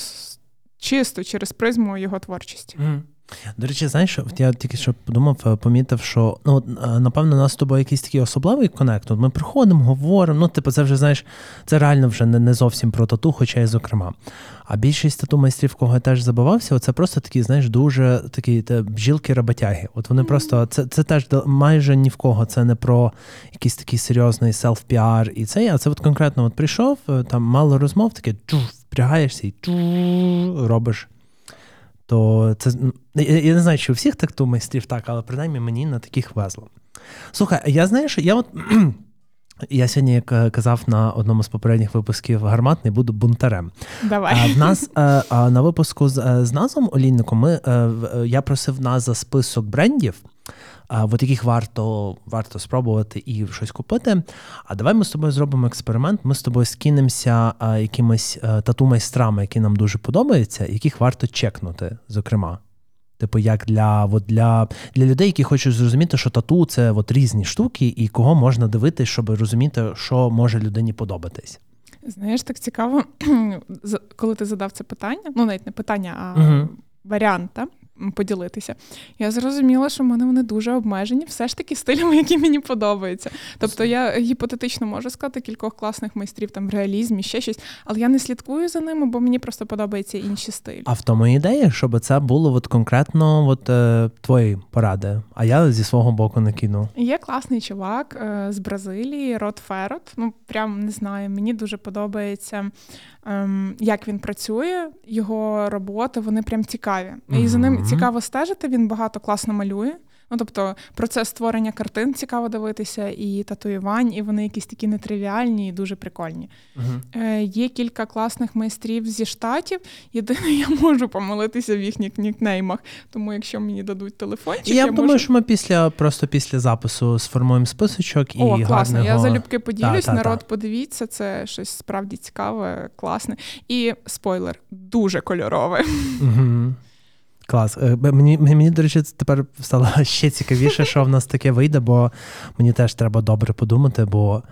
чисто через призму його творчості. Мм. До речі, знаєш, я тільки що подумав, е, помітив, що ну е, напевно у нас з тобою якийсь такий особливий connect. От Ми приходимо, говоримо. Ну, типу, це вже знаєш, це реально вже не не зовсім про тату, хоча й зокрема. А більшість тату майстрів, кого я теж забивався, це просто такі, знаєш, дуже такі бжілки роботяги. От вони mm-hmm. просто це це теж майже ні в кого. Це не про якийсь такий серйозний self-PR і це. А це от конкретно от прийшов, е, там мало розмов, таке впрягаєшся і робиш то це я не знаю, чи у всіх так майстрів так, але принаймні мені на таких везло. Слухай, я знаєш, я от. [clears throat] Я сьогодні, як е, казав на одному з попередніх випусків гарматний, буду бунтарем. Давай. В нас [laughs] на випуску з, з Назом Олійником ми я просив нас за список брендів, от яких варто варто спробувати і щось купити. А давай ми з тобою зробимо експеримент. Ми з тобою скинемося якимись тату-майстрами, які нам дуже подобаються, яких варто чекнути, зокрема. Типу, як для от для, для людей, які хочуть зрозуміти, що тату це от різні штуки, і кого можна дивитись, щоб розуміти, що може людині подобатись. Знаєш, так цікаво, [clears throat] коли ти задав це питання, ну навіть не питання, а угу. варіант? Поділитися. Я зрозуміла, що в мене вони дуже обмежені, все ж таки стилями, [laughs] які мені подобаються. Тобто я гіпотетично можу сказати кількох класних майстрів там в реалізмі, ще щось, але я не слідкую за ними, бо мені просто подобаються інші стилі. А в тому ідея, щоб це було от конкретно от, е, твої поради, а я зі свого боку накину. Є класний чувак е, з Бразилії, Рот Ферот. Ну прям не знаю, мені дуже подобається. Ем, як він працює, його роботи, вони прям цікаві. І за ним цікаво стежити. Він багато класно малює. Ну, тобто, процес створення картин цікаво дивитися, і татуювань, і вони якісь такі нетривіальні і дуже прикольні. Uh-huh. Е, Є кілька класних майстрів зі штатів. Єдине, [laughs] я можу помилитися в їхніх нікнеймах. Тому якщо мені дадуть телефончик, я, я думаю, можу... що ми після просто після запису сформуємо списочок і О, класно. Гарного... Я залюбки поділюсь. Та, та, Народ, та. подивіться, це щось справді цікаве, класне. І спойлер, дуже кольорове. Uh-huh. Клас. Е, мені, мені, до речі, тепер стало [laughs] ще цікавіше, що в нас таке вийде, бо мені теж треба добре подумати, бо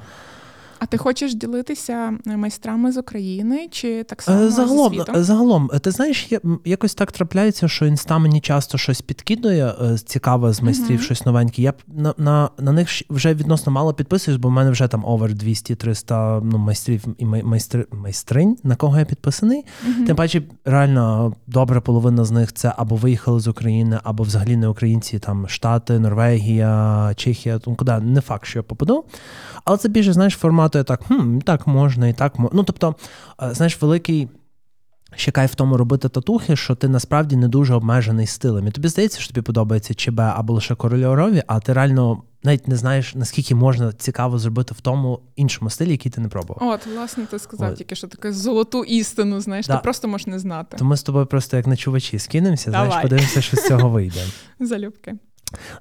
а ти хочеш ділитися е, майстрами з України чи так само загалом? зі світом? Загалом, ти знаєш, якось так трапляється, що інста мені часто щось підкидує, е, цікаве з майстрів, uh-huh. щось новеньке. Я на на, на них вже відносно мало підписуюсь, бо в мене вже там овер 200-300 ну, майстрів і майстри, майстринь, на кого я підписаний. Uh-huh. Тим паче, реально добра половина з них це або виїхали з України, або взагалі не українці, там Штати, Норвегія, Чехія, тому куди не факт, що я попаду. Але це більше, знаєш, формату так, хм, так можна і так можна. Ну, тобто, е, знаєш, великий. Ще кайф в тому робити татухи, що ти насправді не дуже обмежений стилем. І тобі здається, що тобі подобається ЧБ або лише кольорові, а ти реально навіть не знаєш, наскільки можна цікаво зробити в тому іншому стилі, який ти не пробував. От, власне, ти сказав От. тільки, що таке золоту істину, знаєш, да. ти просто можеш не знати. То ми з тобою просто як на чувачі скинемося, знаєш, подивимося, що з цього вийде. [laughs] Залюбки.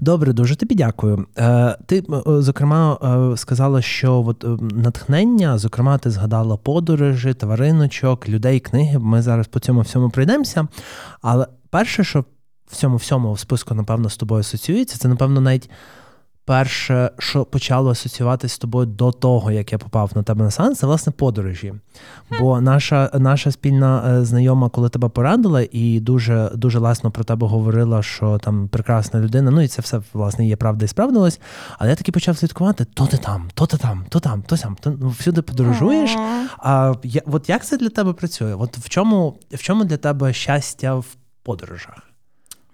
Добре, дуже тобі дякую. Е, ти, е, зокрема, е, сказала, що от натхнення, зокрема, ти згадала подорожі, твариночок, людей, книги. Ми зараз по цьому всьому пройдемося. Але перше, що в цьому всьому в списку, напевно, з тобою асоціюється, це, напевно, навіть перше, що почало асоціюватися з тобою до того, як я попав на тебе на сеанс, це власне подорожі. Бо наша наша спільна е, знайома, коли тебе порадила, і дуже дуже лесно про тебе говорила, що там прекрасна людина. Ну і це все власне є правда і справдилось. Але я таки почав слідкувати: то ти там, то ти там, то там, то сам, то ну, всюди подорожуєш. А я, от як це для тебе працює? От в чому в чому для тебе щастя в подорожах?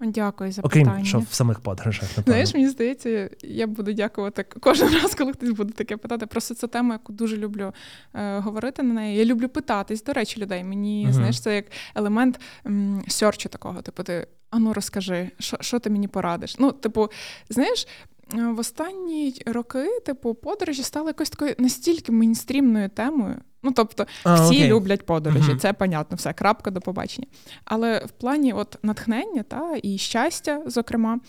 Дякую за Окрім, питання. що в самих подорожах. напевно. Знаєш, мені здається, я буду дякувати кожен раз, коли хтось буде таке питати. Просто це тема, яку дуже люблю е, говорити на неї. Я люблю питатись, до речі, людей. Мені угу. знаєш, це як елемент м, сьорчу такого. Типу, ти ану розкажи, що що ти мені порадиш? Ну, типу, знаєш. Е, в останні роки, типу, подорожі стали якось такою настільки мейнстрімною темою. Ну, тобто, а, всі окей. люблять подорожі, uh-huh. це понятно, все, крапка до побачення. Але в плані от натхнення та і щастя, зокрема,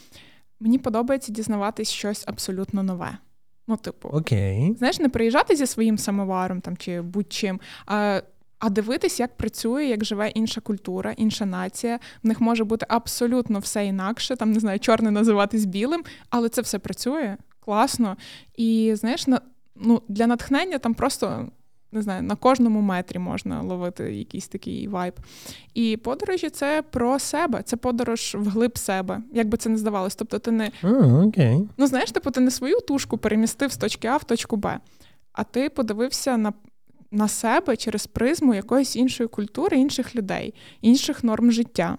мені подобається дізнаватись щось абсолютно нове. Ну, типу, okay. знаєш, не приїжджати зі своїм самоваром там чи будь-чим, а а дивитись, як працює, як живе інша культура, інша нація. В них може бути абсолютно все інакше, там не знаю, чорне називатись білим, але це все працює класно. І знаєш, на ну для натхнення там просто не знаю, на кожному метрі можна ловити якийсь такий вайб. І подорожі це про себе, це подорож вглиб себе, як би це не здавалось. Тобто, ти не oh, okay. ну знаєш, типу, ти не свою тушку перемістив з точки А в точку Б, а ти подивився на. На себе через призму якоїсь іншої культури, інших людей, інших норм життя.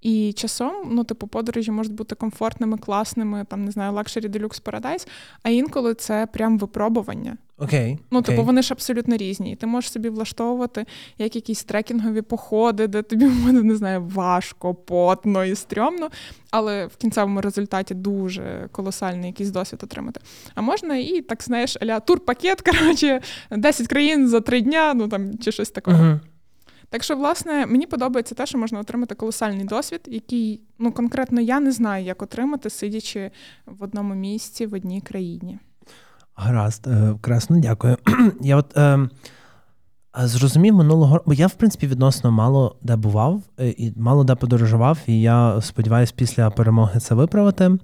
І часом, ну, типу, подорожі можуть бути комфортними, класними, там, не знаю, luxury deluxe paradise, а інколи це прям випробування. Окей. Окей, ну, типу, вони ж абсолютно різні. І ти можеш собі влаштовувати як якісь трекінгові походи, де тобі [laughs] буде, не знаю, важко, потно і стрьомно, але в кінцевому результаті дуже колосальний якийсь досвід отримати. А можна і так, знаєш, а-ля тур-пакет, [laughs] коротше, 10 країн за три дня, ну там чи щось такого. Uh-huh. Так що, власне, мені подобається те, що можна отримати колосальний досвід, який ну конкретно я не знаю, як отримати, сидячи в одному місці в одній країні. Гаразд, е, красно, дякую. [clears throat] Я от е, зрозумів минулого бо я, в принципі, відносно мало де бував е, і мало де подорожував, і я сподіваюся, після перемоги це виправити.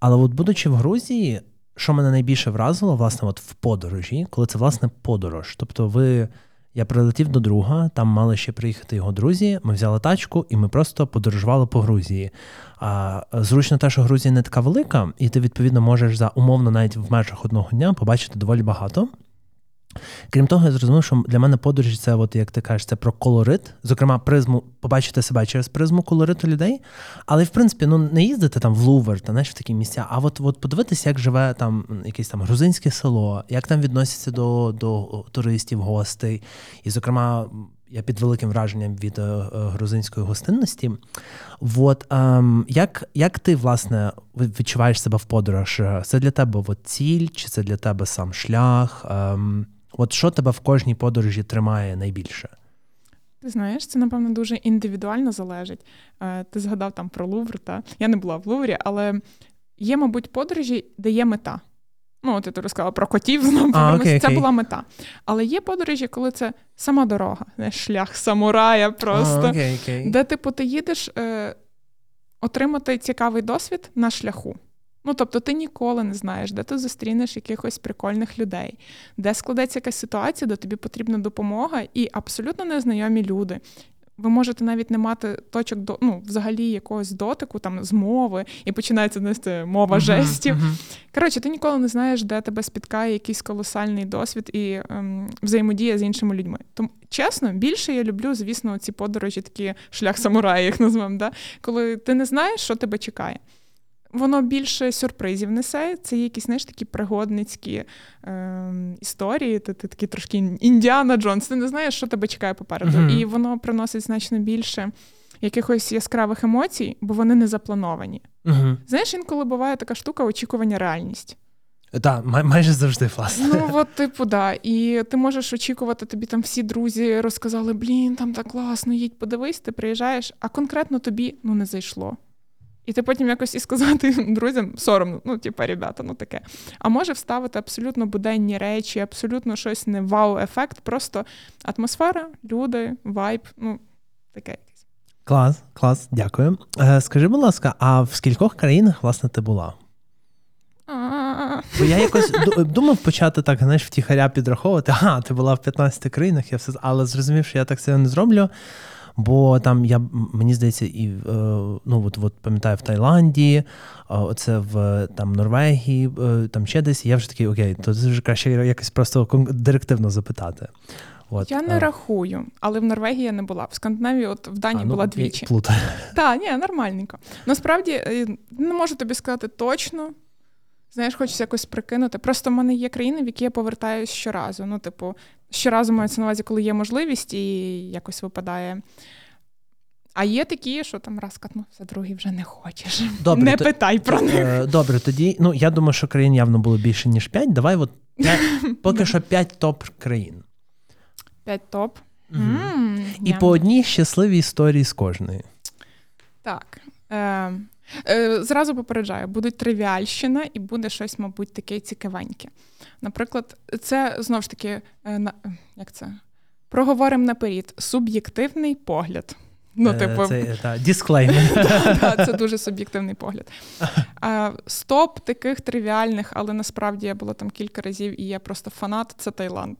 Але, от, будучи в Грузії, що мене найбільше вразило, власне, от в подорожі, коли це власне подорож. Тобто, ви. Я прилетів до друга, там мали ще приїхати його друзі. Ми взяли тачку і ми просто подорожували по Грузії. А зручно те, що Грузія не така велика, і ти відповідно можеш за умовно навіть в межах одного дня побачити доволі багато. Крім того, я зрозумів, що для мене подорожі це, от як ти кажеш, це про колорит, зокрема, призму побачити себе через призму колориту людей. Але в принципі, ну не їздити там в Лувр та знаєш, в такі місця, а от от подивитися, як живе там якесь там грузинське село, як там відносяться до до туристів, гостей. І, зокрема, я під великим враженням від е, грузинської гостинності. От, ем, як як ти, власне, відчуваєш себе в подорож? Це для тебе от, ціль, чи це для тебе сам шлях? Ем, От що тебе в кожній подорожі тримає найбільше? Ти знаєш, це, напевно, дуже індивідуально залежить. Е, ти згадав там про Лувр, та я не була в Луврі, але є, мабуть, подорожі, де є мета. Ну, я розказала про котів, [laughs] знову а, окей, це окей. була мета. Але є подорожі, коли це сама дорога, не шлях самурая просто, а, окей, де типу ти їдеш е, отримати цікавий досвід на шляху. Ну, тобто, ти ніколи не знаєш, де ти зустрінеш якихось прикольних людей, де складеться якась ситуація, де тобі потрібна допомога, і абсолютно незнайомі люди. Ви можете навіть не мати точок до ну, взагалі якогось дотику, там змови, і починається нести мова uh-huh, жестів. Uh-huh. Коротше, ти ніколи не знаєш, де тебе спіткає якийсь колосальний досвід і ем, взаємодія з іншими людьми. Тому чесно, більше я люблю, звісно, ці подорожі, такі шлях самурая, як назвемо, да? коли ти не знаєш, що тебе чекає воно більше сюрпризів несе. Це якісь знаєш, такі пригодницькі е, історії. Ти, ти такий трошки Індіана Джонс. Ти не знаєш, що тебе чекає попереду. Uh-huh. І воно приносить значно більше якихось яскравих емоцій, бо вони не заплановані. Uh-huh. Знаєш, інколи буває така штука очікування реальність. Так, май- майже завжди власне. Ну, от, типу, да. І ти можеш очікувати, тобі там всі друзі розказали, блін, там так класно, їдь, подивись, ти приїжджаєш, а конкретно тобі ну, не зайшло. І ти потім якось і сказати [laughs] друзям соромно, ну, типа, ребята, ну таке. А може вставити абсолютно буденні речі, абсолютно щось не вау-ефект, просто атмосфера, люди, вайб, ну, таке якесь. Клас, клас, дякую. Е, Скажи, будь ласка, а в скількох країнах, власне, ти була? Бо я якось думав почати так, знаєш, втіхаря підраховувати. Ага, ти була в 15 країнах, я все, але зрозумів, що я так себе не зроблю. Бо там я мені здається, і е, ну от, от пам'ятаю в Таїланді, оце в там Норвегії, е, там ще десь. Я вже такий, окей, то це вже краще якось просто директивно запитати. От, Я не а... рахую, але в Норвегії я не була. В Скандинавії, от в Данії а, ну, була двічі. [laughs] Так, ні, нормальненько. Насправді не можу тобі сказати точно. Знаєш, хочеться якось прикинути. Просто в мене є країни, в які я повертаюсь щоразу. Ну, типу, щоразу мається на увазі, коли є можливість і якось випадає. А є такі, що там раз катнувся, другий вже не хочеш. Добре, не то, питай про них. Е, добре, тоді ну я думаю, що країн явно було більше, ніж п'ять. Давай от 5, [laughs] поки що п'ять топ країн. П'ять топ. Угу. Mm, і по одній щасливій історії з кожної. Так. Е, зразу попереджаю, будуть тривіальщина і буде щось, мабуть, таке цікавеньке. Наприклад, це знову ж таки, е, як це? Проговоримо наперед, суб'єктивний погляд. Ну, е, типу, це та, дисклеймер. [laughs] Це [laughs] дуже суб'єктивний погляд. Стоп таких тривіальних, але насправді я була там кілька разів, і я просто фанат це Таїланд.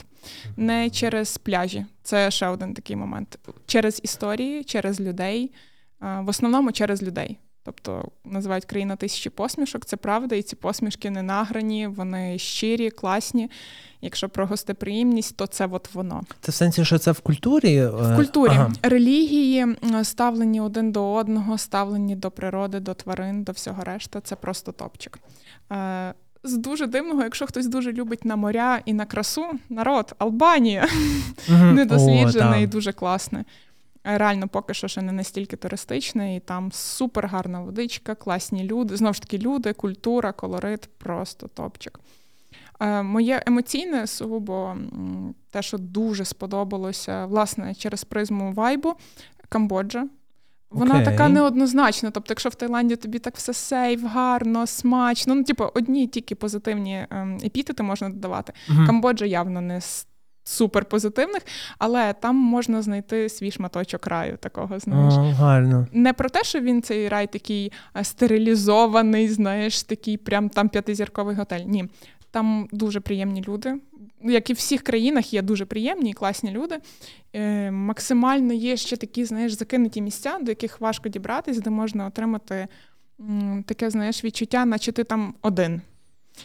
Не через пляжі. Це ще один такий момент. Через історії, через людей, в основному через людей. Тобто називають країна тисячі посмішок, це правда, і ці посмішки не награні, вони щирі, класні. Якщо про гостеприємність, то це от воно. Це в сенсі, що це в культурі? Е, в культурі ага. релігії, ставлені один до одного, ставлені до природи, до тварин, до всього решта. Це просто топчик. Е, з дуже дивного, якщо хтось дуже любить на моря і на красу, народ Албанія [laughs] недосліджене і дуже класне. Реально, поки що ще не настільки туристичне, і там супер гарна водичка, класні люди. Знову ж таки, люди, культура, колорит, просто топчик. Е, моє емоційне сугубо те, що дуже сподобалося, власне, через призму вайбу Камбоджа. Вона okay. така неоднозначна. Тобто, якщо в Таїланді тобі так все сейф, гарно, смачно, ну, типу, одні тільки позитивні ем, епітети можна додавати. Uh-huh. Камбоджа явно не супер позитивних, але там можна знайти свій шматочок раю такого, знаєш. О, гарно. Не про те, що він цей рай такий е, стерилізований, знаєш, такий прям там п'ятизірковий готель. Ні. Там дуже приємні люди. Як і в всіх країнах є дуже приємні і класні люди. Е, Максимально є ще такі, знаєш, закинуті місця, до яких важко дібратись, де можна отримати м, таке, знаєш, відчуття, наче ти там один.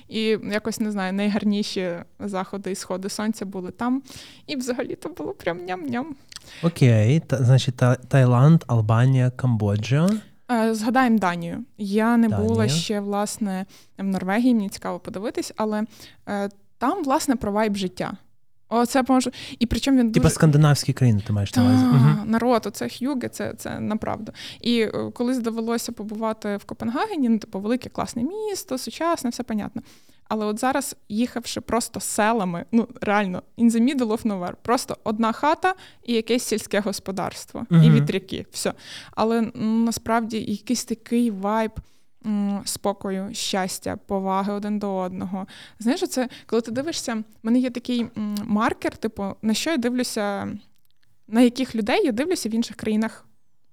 І якось не знаю, найгарніші заходи і сходи сонця були там. І взагалі то було прям ням-ням. Окей, та, значить, та, Таїланд, Албанія, Камбоджа. Е, згадаємо Данію. Я не Данія. була ще власне в Норвегії, мені цікаво подивитись, але е, там, власне, про вайб життя. Оце може. І причому він Типа дуже... скандинавські країни, ти маєш на увазі. Угу. Народ, оце х'юге, це це направду. І е, колись довелося побувати в Копенгагені, ну, типу, велике класне місто, сучасне, все понятно. Але от зараз, їхавши просто селами, ну реально, in the middle of nowhere, просто одна хата і якесь сільське господарство, угу. і вітряки, все. Але ну, насправді якийсь такий вайб спокою, щастя, поваги один до одного. Знаєш, це коли ти дивишся, в мене є такий маркер, типу, на що я дивлюся, на яких людей я дивлюся в інших країнах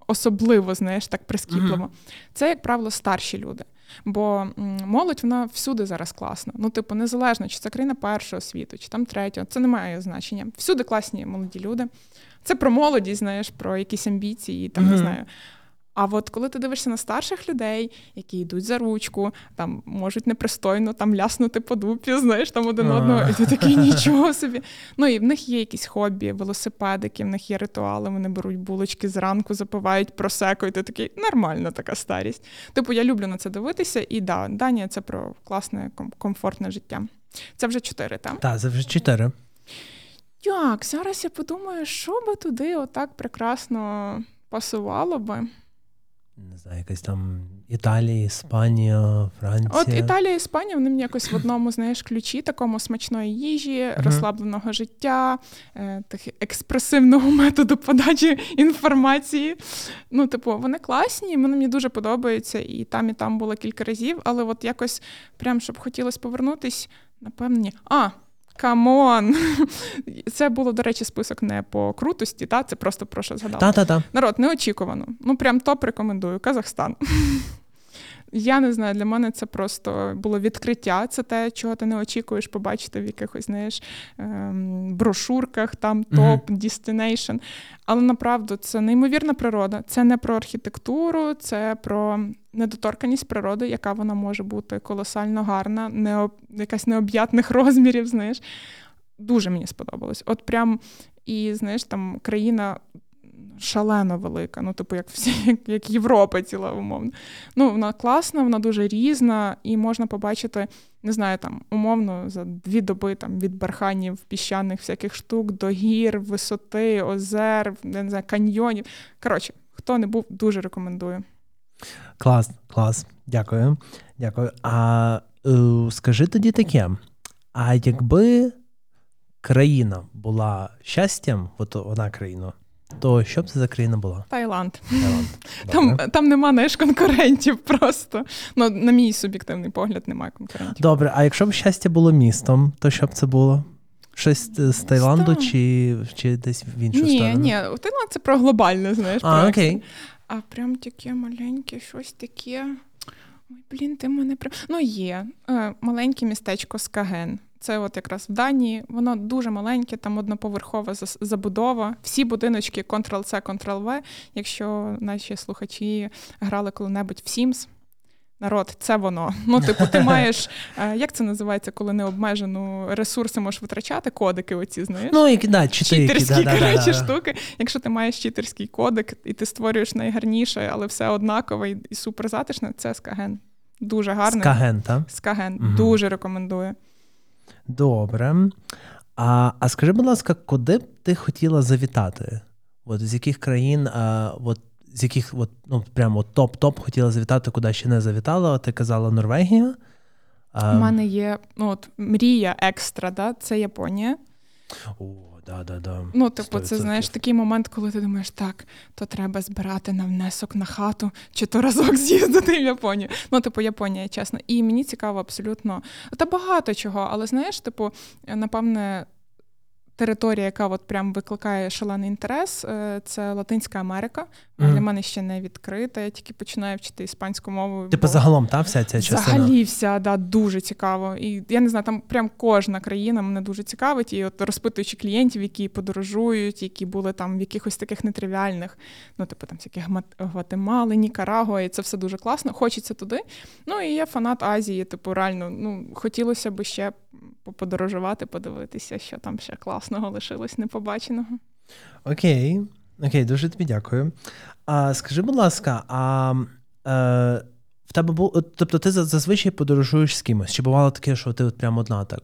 особливо, знаєш, так прискіпливо. Mm-hmm. Це, як правило, старші люди. Бо молодь вона всюди зараз класна. Ну, типу, незалежно, чи це країна першого світу, чи там третього, це не має значення. Всюди класні молоді люди. Це про молодість, знаєш, про якісь амбіції, там mm-hmm. не знаю. А от коли ти дивишся на старших людей, які йдуть за ручку, там можуть непристойно там ляснути по дупі, знаєш, там один одного, і ти такий нічого собі. Ну і в них є якісь хобі, велосипедики, в них є ритуали, вони беруть булочки зранку, запивають просеко, і ти такий нормальна така старість. Типу, я люблю на це дивитися, і да, Данія це про класне, комфортне життя. Це вже чотири, так? Так, це вже чотири. Як? Зараз я подумаю, що би туди отак прекрасно пасувало би не знаю, якась там Італія, Іспанія, Франція. От Італія, Іспанія, вони мені якось в одному знаєш, ключі такому смачної їжі, uh-huh. розслабленого життя, е, так, експресивного методу подачі інформації. Ну, типу, вони класні, вони мені дуже подобаються. І там, і там було кілька разів, але от якось прям щоб хотілося повернутись, напевно, ні. А, Come on! [laughs] Це було, до речі, список не по крутості, та це просто про що згадала. Та-та-та. Народ, неочікувано. Ну, прям топ рекомендую. Казахстан. [laughs] Я не знаю, для мене це просто було відкриття. Це те, чого ти не очікуєш побачити в якихось, знаєш, ем, брошурках, там топ, destination. Але направду це неймовірна природа. Це не про архітектуру, це про недоторканість природи, яка вона може бути колосально гарна, не якась необ'ятних розмірів. Знаєш, дуже мені сподобалось. От прям і знаєш, там країна шалено велика. Ну, типу, як всі, як, як Європа ціла умовно. Ну, вона класна, вона дуже різна, і можна побачити, не знаю, там, умовно, за дві доби там від барханів, піщаних всяких штук до гір, висоти, озер, не знаю, каньйонів. Коротше, хто не був, дуже рекомендую. Клас, клас. Дякую. Дякую. А е, скажи тоді таке: а якби країна була щастям, от одна країна, то що б це за країна була? Таїланд. Таїланд. [laughs] Там там нема знаєш, конкурентів просто. Ну, На мій суб'єктивний погляд, немає конкурентів. Добре, а якщо б щастя було містом, то що б це було? Щось з Таїланду чи чи десь в іншу ні, сторону? Ні, ні, Таїланд це про глобальне, знаєш. А, про окей. А прям таке маленьке, щось таке. Ой, блін, ти мене при... Ну, є. Е, маленьке містечко Скаген. Це от якраз в Данії, воно дуже маленьке, там одноповерхова забудова. Всі будиночки Ctrl-C, Ctrl-V. Якщо наші слухачі грали коли-небудь в Sims, народ, це воно. Ну, типу, ти [laughs] маєш, е, як це називається, коли необмежену ресурси можеш витрачати, кодики оці, знаєш? Ну, які, да, читерські да, коротше, да, штуки. Якщо ти маєш читерський кодик і ти створюєш найгарніше, але все однакове і супер затишне, це Скаген. Дуже гарний. Скаген, так? Скаген. Угу. Дуже рекомендую. Добре. А а скажи, будь ласка, куди б ти хотіла завітати? От З яких країн, а, от, з яких от, ну, прямо топ-топ хотіла завітати, куди ще не завітала? Ти казала Норвегія. У мене є ну, от, мрія екстра, да? це Японія. О, да, да, да. Ну, типу, це знаєш такий момент, коли ти думаєш, так, то треба збирати на внесок на хату, чи то разок [laughs] з'їздити в Японію. Ну, типу, Японія, чесно. І мені цікаво абсолютно. Та багато чого, але знаєш, типу, напевне, територія, яка от прям викликає шалений інтерес, е, це Латинська Америка. Mm. Для мене ще не відкрита. Я тільки починаю вчити іспанську мову. Типу, загалом, та вся ця частина? Взагалі вся, да, дуже цікаво. І я не знаю, там прям кожна країна мене дуже цікавить. І от розпитуючи клієнтів, які подорожують, які були там в якихось таких нетривіальних, ну, типу там всяких Гватемали, Нікарагуа, і це все дуже класно. Хочеться туди. Ну і я фанат Азії, типу, реально, ну, хотілося б ще подорожувати, подивитися, що там ще класного лишилось непобаченого. Окей, окей, дуже тобі дякую. А скажи, будь ласка, а е, в тебе був, тобто ти зазвичай подорожуєш з кимось? Чи бувало таке, що ти от прямо одна так?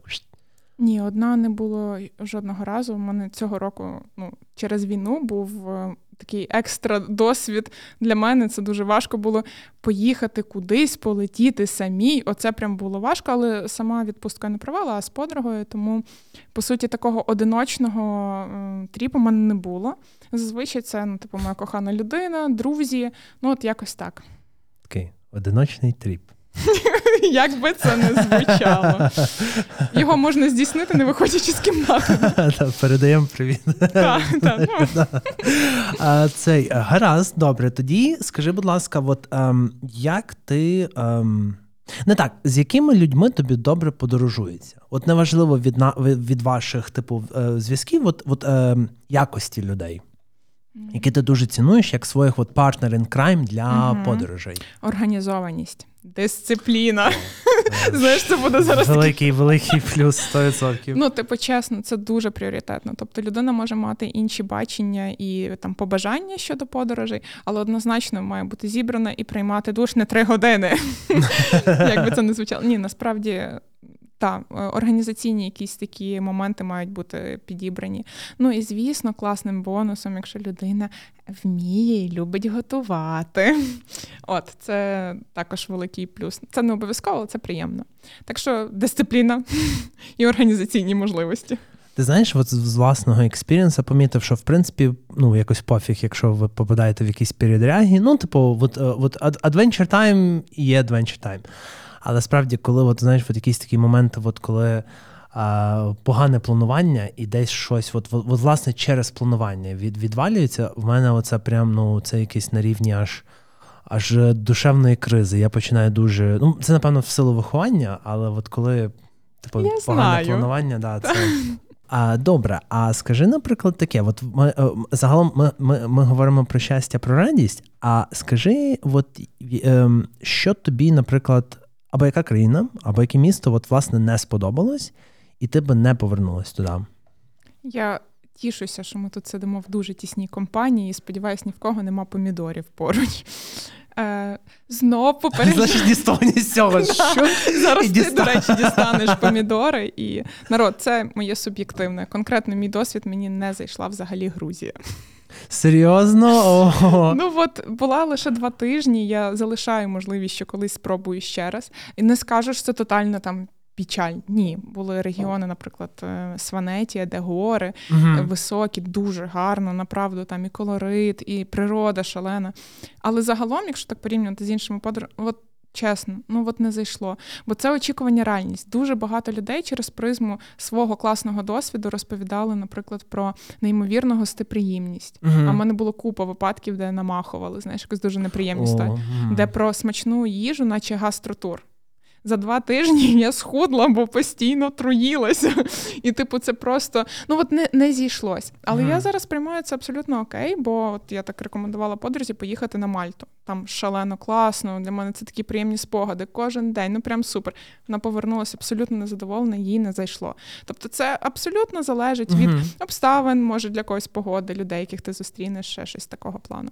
Ні, одна не було жодного разу. У мене цього року ну, через війну був е, такий екстра досвід для мене. Це дуже важко було поїхати кудись, полетіти самій. Оце прям було важко, але сама відпустка не провела, а з подругою. Тому, по суті, такого одиночного е, тріпу в мене не було. Зазвичай це ну, типу, моя кохана людина, друзі. Ну, от якось так. Такий одиночний тріп. [laughs] Як би це не звучало. Його можна здійснити, не виходячи з кімнати. [laughs] Передаємо привіт. Ну. [laughs] Цей гаразд, добре. Тоді скажи, будь ласка, от ем, як ти. Ем, не так, з якими людьми тобі добре подорожується? От неважливо від від ваших типу е, зв'язків, от, от е, якості людей які ти дуже цінуєш як своїх от partner in crime для угу. подорожей. Організованість, дисципліна. [laughs] Знаєш, це буде зараз великий, великий плюс 100%. Ну, типу, чесно, це дуже пріоритетно. Тобто людина може мати інші бачення і там побажання щодо подорожей, але однозначно має бути зібрана і приймати душ не три години. [laughs] Як би це не звучало. Ні, насправді так, е, організаційні якісь такі моменти мають бути підібрані. Ну і звісно, класним бонусом, якщо людина вміє і любить готувати. [laughs] От, це також великий плюс. Це не обов'язково, але це приємно. Так що дисципліна [laughs] і організаційні можливості. Ти знаєш, от з власного експіріенса помітив, що в принципі ну якось пофіг, якщо ви попадаєте в якісь передряги. Ну, типу, от, е, от Adventure Time є Adventure Time. Але справді, коли от, знаєш, от якісь такі моменти, от коли а, погане планування і десь щось, от, от, от власне через планування від, відвалюється, в мене оце прям ну, це якийсь на рівні аж аж душевної кризи. Я починаю дуже. Ну, це, напевно, в силу виховання, але от коли типу, Я погане знаю. планування, да, це. А, Добре, а скажи, наприклад, таке: от ми е, загалом ми ми, ми говоримо про щастя, про радість. А скажи, от ем, що тобі, наприклад, або яка країна, або яке місто от, власне не сподобалось, і ти би не повернулась туди? Я тішуся, що ми тут сидимо в дуже тісній компанії, і сподіваюся, ні в кого нема помідорів поруч. Е, Знов попередньо. Значить, дістані з цього. [laughs] Що? Зараз ти, до речі, дістанеш [laughs] помідори. І народ, це моє суб'єктивне. Конкретно мій досвід мені не зайшла взагалі Грузія. Серйозно? Ого. Ну от була лише два тижні. Я залишаю можливість, що колись спробую ще раз. І не скажу, що це тотально там. Печаль. Ні, були регіони, наприклад, е, Сванетія, де гори uh високі, дуже гарно, направду там і колорит, і природа шалена. Але загалом, якщо так порівнювати з іншими подорожами, от Чесно, ну от не зайшло. Бо це очікування реальність. Дуже багато людей через призму свого класного досвіду розповідали, наприклад, про неймовірну гостеприємність. uh А в мене було купа випадків, де намахували, знаєш, якось дуже неприємні oh, де про смачну їжу, наче гастротур за два тижні [laughs] я схудла, бо постійно труїлася. І, типу, це просто ну от не не зійшлось. Але mm. я зараз приймаю це абсолютно окей, бо от я так рекомендувала подрузі поїхати на Мальту. Там шалено класно. Для мене це такі приємні спогади. Кожен день, ну прям супер. Вона повернулася абсолютно незадоволена, їй не зайшло. Тобто, це абсолютно залежить від обставин, може для когось погоди, людей, яких ти зустрінеш, ще щось такого плану.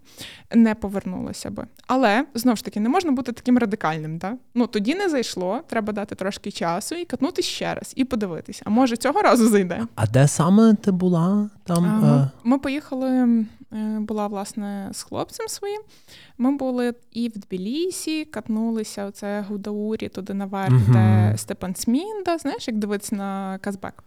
Не повернулося би. Але знову ж таки не можна бути таким радикальним. Да? Ну тоді не зайшло треба дати трошки часу і катнути ще раз, і подивитись. А може цього разу зайде. А де саме ти була там? А, ми, е? ми поїхали. Е, була власне з хлопцем своїм. Ми були, і в Тбілісі катнулися оце Гудаурі туди наверх, угу. де Степан Смінда. Знаєш, як дивитися на Казбек.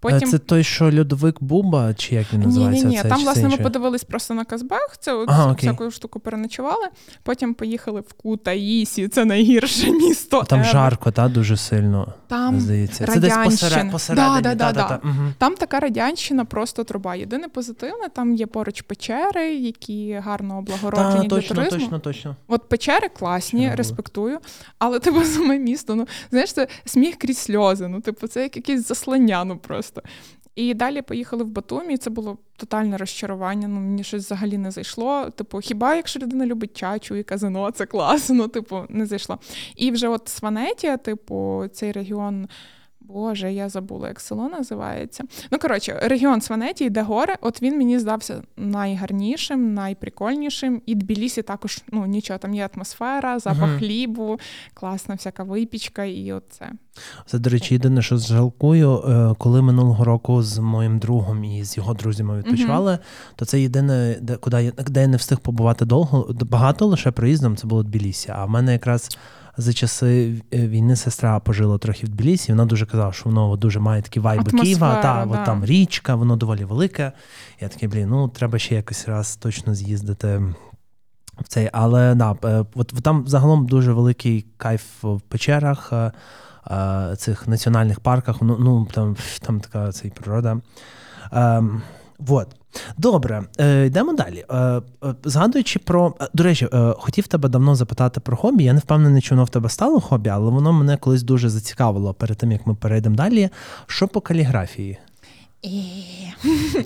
Потім... Це той, що льодовик Буба, чи як він називається? Ні, ні, ні. Там, власне, ми подивились просто на Казбах, це ага, всяку штуку переночували. Потім поїхали в Кутаїсі, це найгірше [laughs] місто. Там ever. жарко, та дуже сильно. Там здається. Це десь посеред, посередині. Да, да, да, да. Угу. Там така радянщина, просто труба. Єдине позитивне, там є поруч печери, які гарно облагороджені для точно, туризму. Точно, точно. От печери класні, Чого? респектую. Але [laughs] типу саме місто. Ну знаєш, це сміх крізь сльози. Ну, типу, це як якесь заслання. Ну просто. І далі поїхали в Батумі, і це було тотальне розчарування. Ну, мені щось взагалі не зайшло. Типу, хіба якщо людина любить чачу і казино, це класно, [laughs] типу, не зайшло. І вже от Сванетія, типу, цей регіон. Боже, я забула, як село називається. Ну, коротше, регіон Сванетії, де гори, от він мені здався найгарнішим, найприкольнішим. І Тбілісі також ну, нічого, там є атмосфера, запах uh хлібу, класна всяка випічка, і оце. Це, до речі, єдине, що жалкую, е, коли минулого року з моїм другом і з його друзями відпочивали, uh то це єдине, де куди я де я не встиг побувати довго, багато лише проїздом, це було Тбілісі. А в мене якраз за часи е, війни сестра пожила трохи в Тбілісі, вона дуже казала, що воно дуже має такі вайби Атмосфера, Києва, та, да. от там річка, воно доволі велике. Я такий, блін, ну треба ще якось раз точно з'їздити в цей. Але да, е, от там загалом дуже великий кайф в печерах, е, цих національних парках. Ну, ну там там така цей природа. Вот. Добре, е, йдемо далі. Е, е, згадуючи про. До речі, хотів тебе давно запитати про хобі. Я не впевнений, чи воно в тебе стало хобі, але воно мене колись дуже зацікавило перед тим, як ми перейдемо далі. Що по каліграфії?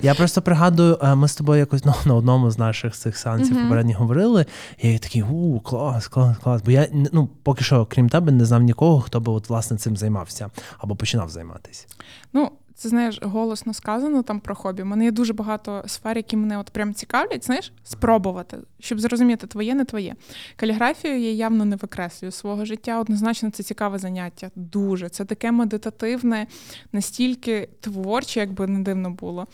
Я просто пригадую, ми з тобою якось ну, на одному з наших цих сеансів uh-huh. попередньо говорили. І я такий у клас, клас, клас. Бо я ну поки що, крім тебе, не знав нікого, хто би от власне цим займався або починав займатися. Ну, це знаєш, голосно сказано там про хобі. У мене є дуже багато сфер, які мене от прям цікавлять, знаєш, спробувати, щоб зрозуміти, твоє, не твоє. Каліграфію я явно не викреслюю свого життя. Однозначно, це цікаве заняття. Дуже. Це таке медитативне, настільки творче, як би не дивно було.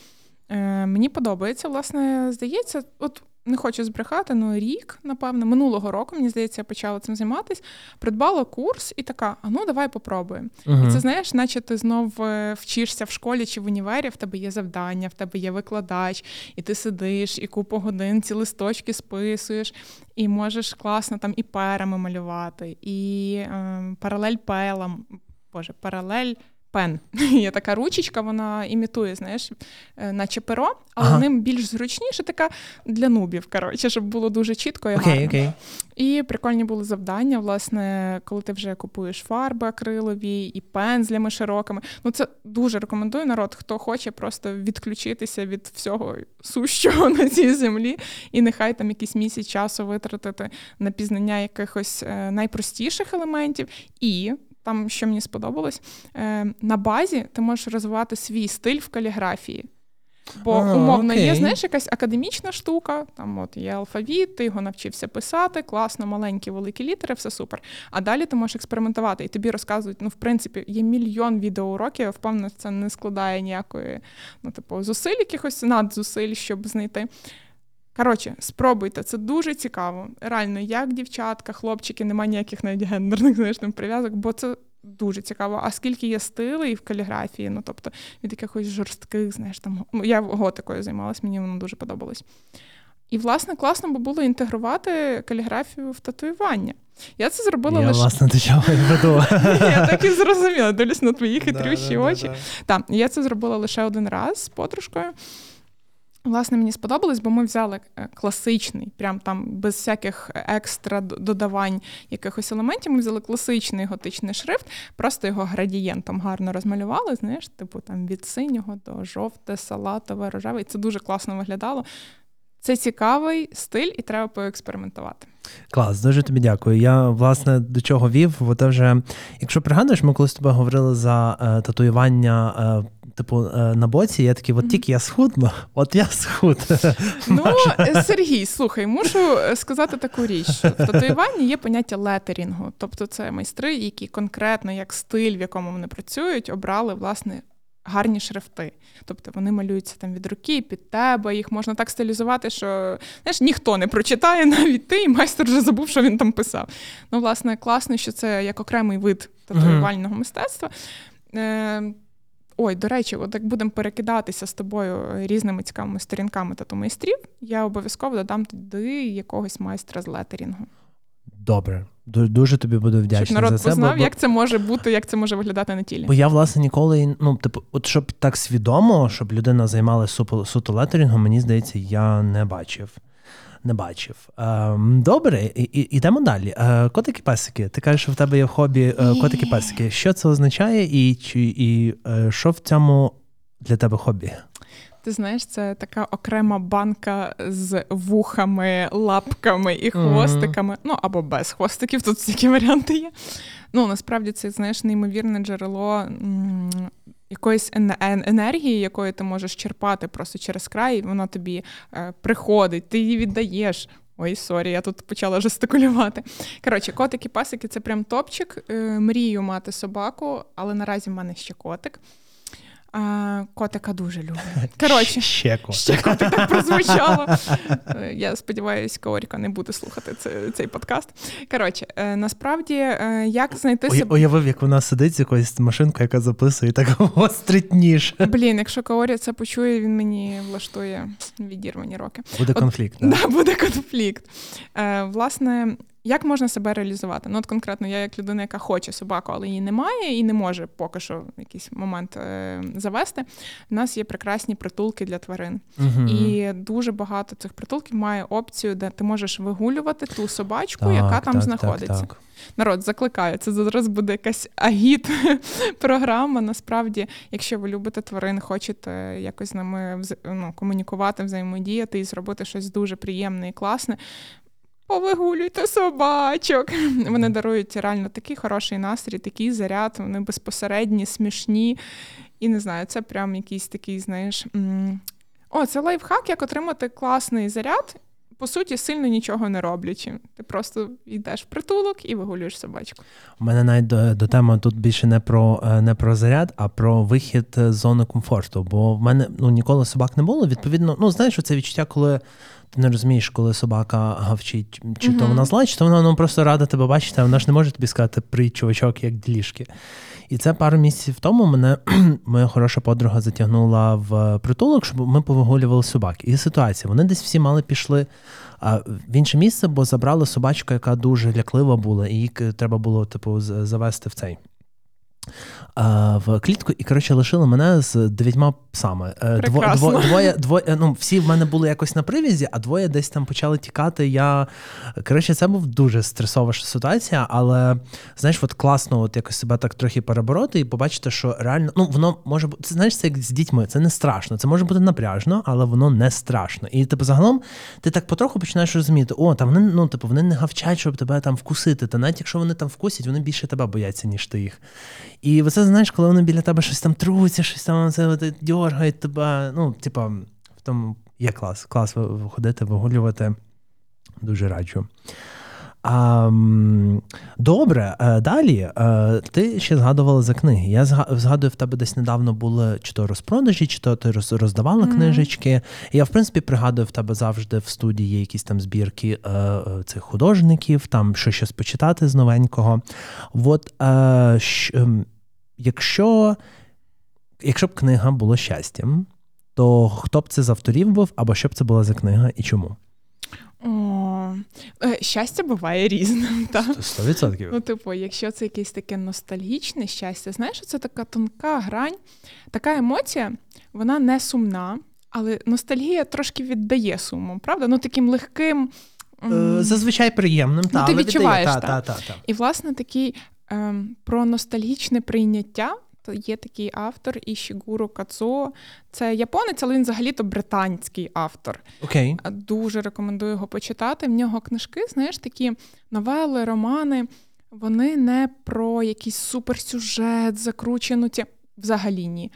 Е, Мені подобається, власне, здається, от не хочу збрехати, ну рік, напевно, минулого року, мені здається, я почала цим займатися. Придбала курс і така: а ну давай попробуємо. uh І це знаєш, наче ти знов е, вчишся в школі чи в універі, в тебе є завдання, в тебе є викладач, і ти сидиш, і купу годин ці листочки списуєш, і можеш класно там і перами малювати, і е, паралель пелам. Боже, паралель пен. [laughs] Є така ручечка, вона імітує, знаєш, е, наче перо, але ага. ним більш зручніше, така для нубів, коротше, щоб було дуже чітко і okay, гарно. Okay. І прикольні були завдання, власне, коли ти вже купуєш фарби акрилові і пензлями широкими. Ну, це дуже рекомендую народ, хто хоче просто відключитися від всього сущого [laughs] на цій землі, і нехай там якийсь місяць часу витратити на пізнання якихось е, найпростіших елементів. І там, що мені сподобалось, е, на базі ти можеш розвивати свій стиль в каліграфії. Бо а, умовно окей. є, знаєш, якась академічна штука, там от є алфавіт, ти його навчився писати, класно, маленькі, великі літери, все супер. А далі ти можеш експериментувати, і тобі розказують, ну, в принципі, є мільйон відеоуроків, я впевнена, це не складає ніякої, ну, типу, зусиль, якихось надзусиль, щоб знайти. Коротше, спробуйте, це дуже цікаво. Реально, як дівчатка, хлопчики, немає ніяких навіть гендерних [laughs] знаєш, там, прив'язок, бо це дуже цікаво. А скільки є стилей в каліграфії, ну тобто від якихось жорстких, знаєш, там я готикою займалась, мені воно дуже подобалось. І, власне, класно би було інтегрувати каліграфію в татуювання. Я це зробила я, лише. власне, до чого веду. [laughs] Я так і зрозуміла, дивлюсь на твої [laughs] хитрющі очі. Так, я це зробила лише один раз з подружкою. Власне, мені сподобалось, бо ми взяли е, класичний, прям там без всяких екстра додавань якихось елементів. Ми взяли класичний готичний шрифт, просто його градієнтом гарно розмалювали. Знаєш, типу там від синього до жовте, салатове, рожеве. І це дуже класно виглядало. Це цікавий стиль, і треба поекспериментувати. Клас, дуже тобі дякую. Я власне до чого вів, бо те вже, якщо пригадуєш, ми колись тебе говорили за е, татуювання. Е, Типу, е, на боці я такий, от тільки я схудну, от я схуд. Ну, е, Сергій, слухай, мушу сказати таку річ. В татуюванні є поняття летерінгу. Тобто це майстри, які конкретно як стиль, в якому вони працюють, обрали власне гарні шрифти. Тобто вони малюються там від руки, під тебе, їх можна так стилізувати, що знаєш, ніхто не прочитає, навіть ти, і майстер вже забув, що він там писав. Ну, власне, класно, що це як окремий вид татуювального мистецтва. Ой, до речі, от як будемо перекидатися з тобою різними цікавими сторінками тату майстрів, я обов'язково додам туди якогось майстра з летерінгу. Добре, дуже тобі буду вдячний. Щоб народ за це, познав, бо... як це може бути, як це може виглядати на тілі. Бо я, власне, ніколи, ну, типу, от щоб так свідомо, щоб людина займалася суто летерінгом, мені здається, я не бачив не бачив. Ем, добре, ідемо далі. Е, котики-песики. Ти кажеш, що в тебе є хобі е, котики-песики. Що це означає, і, чи, і е, що в цьому для тебе хобі? Ти знаєш, це така окрема банка з вухами, лапками і хвостиками. Mm-hmm. Ну або без хвостиків, тут стільки варіанти є. Ну насправді це знаєш неймовірне джерело якоїсь енергії, якої ти можеш черпати просто через край, і вона тобі е, приходить, ти її віддаєш. Ой, sorry, я тут почала [laughs] жестикулювати. Коротше, котики-песики це прям топчик. Е, мрію мати собаку, але наразі в мене ще котик. А, Котика дуже люблю. [laughs] Коротше, ще котик. Ще котик так прозвучало. Е, [laughs] я сподіваюся, Каоріка не буде слухати цей, цей подкаст. Коротше, е, насправді, е, як знайти себе. Уявив, як вона сидить з якоюсь машинкою, яка записує і так гострить ніж. Блін, якщо Каорі це почує, він мені влаштує відірвані роки. Буде конфлікт. От, да, буде конфлікт. Власне, як можна себе реалізувати? Ну, от конкретно, я як людина, яка хоче собаку, але її немає і не може поки що в якийсь момент е, завести. У нас є прекрасні притулки для тварин. Угу. І дуже багато цих притулків має опцію, де ти можеш вигулювати ту собачку, так, яка там так, знаходиться. Так, Народ закликаю, це зараз буде якась агіт [laughs] програма. Насправді, якщо ви любите тварин, хочете якось з ними ну, комунікувати, взаємодіяти і зробити щось дуже приємне і класне повигулюйте собачок. [laughs] Вони дарують реально такий хороший настрій, такий заряд, вони безпосередні, смішні. І не знаю, це прям якийсь такий, знаєш. О, це лайфхак, як отримати класний заряд. По суті, сильно нічого не роблячи. Ти просто йдеш в притулок і вигулюєш собачку. У мене навіть до, до теми тут більше не про е, не про заряд, а про вихід з зони комфорту. Бо в мене ну ніколи собак не було. Відповідно, ну знаєш, це відчуття, коли ти не розумієш, коли собака гавчить, чи mm-hmm. то вона зла, чи то вона ну, просто рада тебе бачити, а вона ж не може тобі сказати при чувачок, як ділішки. І це пару місяців тому мене [clears throat] моя хороша подруга затягнула в притулок, щоб ми повигулювали собак. І ситуація, вони десь всі мали пішли в інше місце, бо забрали собачку, яка дуже ляклива була, і її треба було типу завести в цей в клітку і коротше лишили мене з дев'ятьма псами. Е, дво, двоє, двоє, ну всі в мене були якось на привізі, а двоє десь там почали тікати. Я коротше, це був дуже стресова ситуація, але знаєш, от класно, от якось себе так трохи перебороти і побачити, що реально ну воно може бути. Це знаєш, це як з дітьми, це не страшно. Це може бути напряжно, але воно не страшно. І типу, загалом ти так потроху починаєш розуміти, о, там вони ну типу вони не гавчать, щоб тебе там вкусити. Та навіть якщо вони там вкусять, вони більше тебе бояться, ніж ти їх. І це знаєш, коли вони біля тебе щось там труться, щось там це дергають тебе. Ну, типа, в тому є клас. Клас виходити, вигулювати. Дуже раджу. А, Добре, е, далі. Е, ти ще згадувала за книги. Я згадую, в тебе десь недавно були чи то розпродажі, чи то ти роздавала mm-hmm. книжечки. Я, в принципі, пригадую, в тебе завжди в студії є якісь там збірки е, цих художників, там що щось почитати з новенького. От, ем, якщо якщо б книга була щастям, то хто б це з авторів був, або що б це була за книга і чому? О, е, Щастя буває різним. Сто відсотків. Ну, типу, якщо це якесь таке ностальгічне щастя, знаєш, це така тонка грань, така емоція, вона не сумна, але ностальгія трошки віддає суму, правда? Ну, таким легким. Е, зазвичай приємним. Ну, та, Ти відчуваєш. Та, та, та, та, І, власне, такий ем, про ностальгічне прийняття. То є такий автор Ішігуру Кацуо. Це японець, але він взагалі-то британський автор. Окей. Okay. Дуже рекомендую його почитати. В нього книжки, знаєш, такі новели, романи. Вони не про якийсь суперсюжет, закручену ті. Взагалі ні.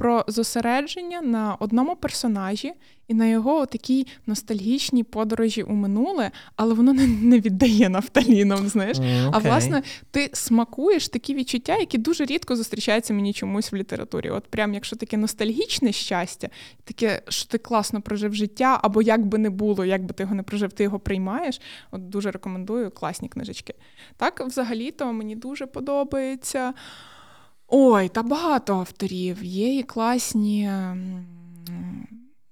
Про зосередження на одному персонажі і на його такій ностальгічній подорожі у минуле, але воно не, не віддає нафталіном. Знаєш, okay. а власне ти смакуєш такі відчуття, які дуже рідко зустрічаються мені чомусь в літературі. От прям якщо таке ностальгічне щастя, таке, що ти класно прожив життя, або як би не було, як би ти його не прожив, ти його приймаєш. От дуже рекомендую класні книжечки. Так, взагалі-то мені дуже подобається. Ой, та багато авторів. Є і класні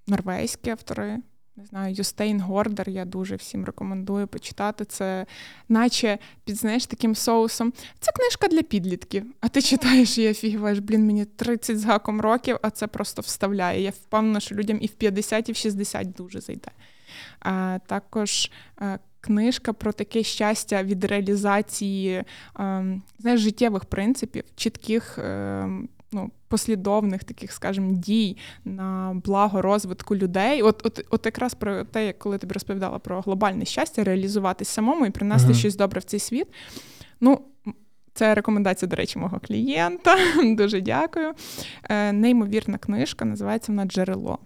норвезькі автори. Не знаю, Юстейн Гордер, я дуже всім рекомендую почитати це, наче під знаєш, таким соусом. Це книжка для підлітків. А ти читаєш і офігіваєш, блін, мені 30 з гаком років, а це просто вставляє. Я впевнена, що людям і в 50, і в 60 дуже зайде. А, Також а, книжка про таке щастя від реалізації а, знаєш, життєвих принципів, чітких. А, ну, послідовних таких, скажімо, дій на благо розвитку людей. От от, от якраз про те, коли тобі розповідала про глобальне щастя, реалізуватись самому і принести uh-huh. щось добре в цей світ. Ну, це рекомендація, до речі, мого клієнта. [laughs] Дуже дякую. Е, Неймовірна книжка, називається вона Джерело.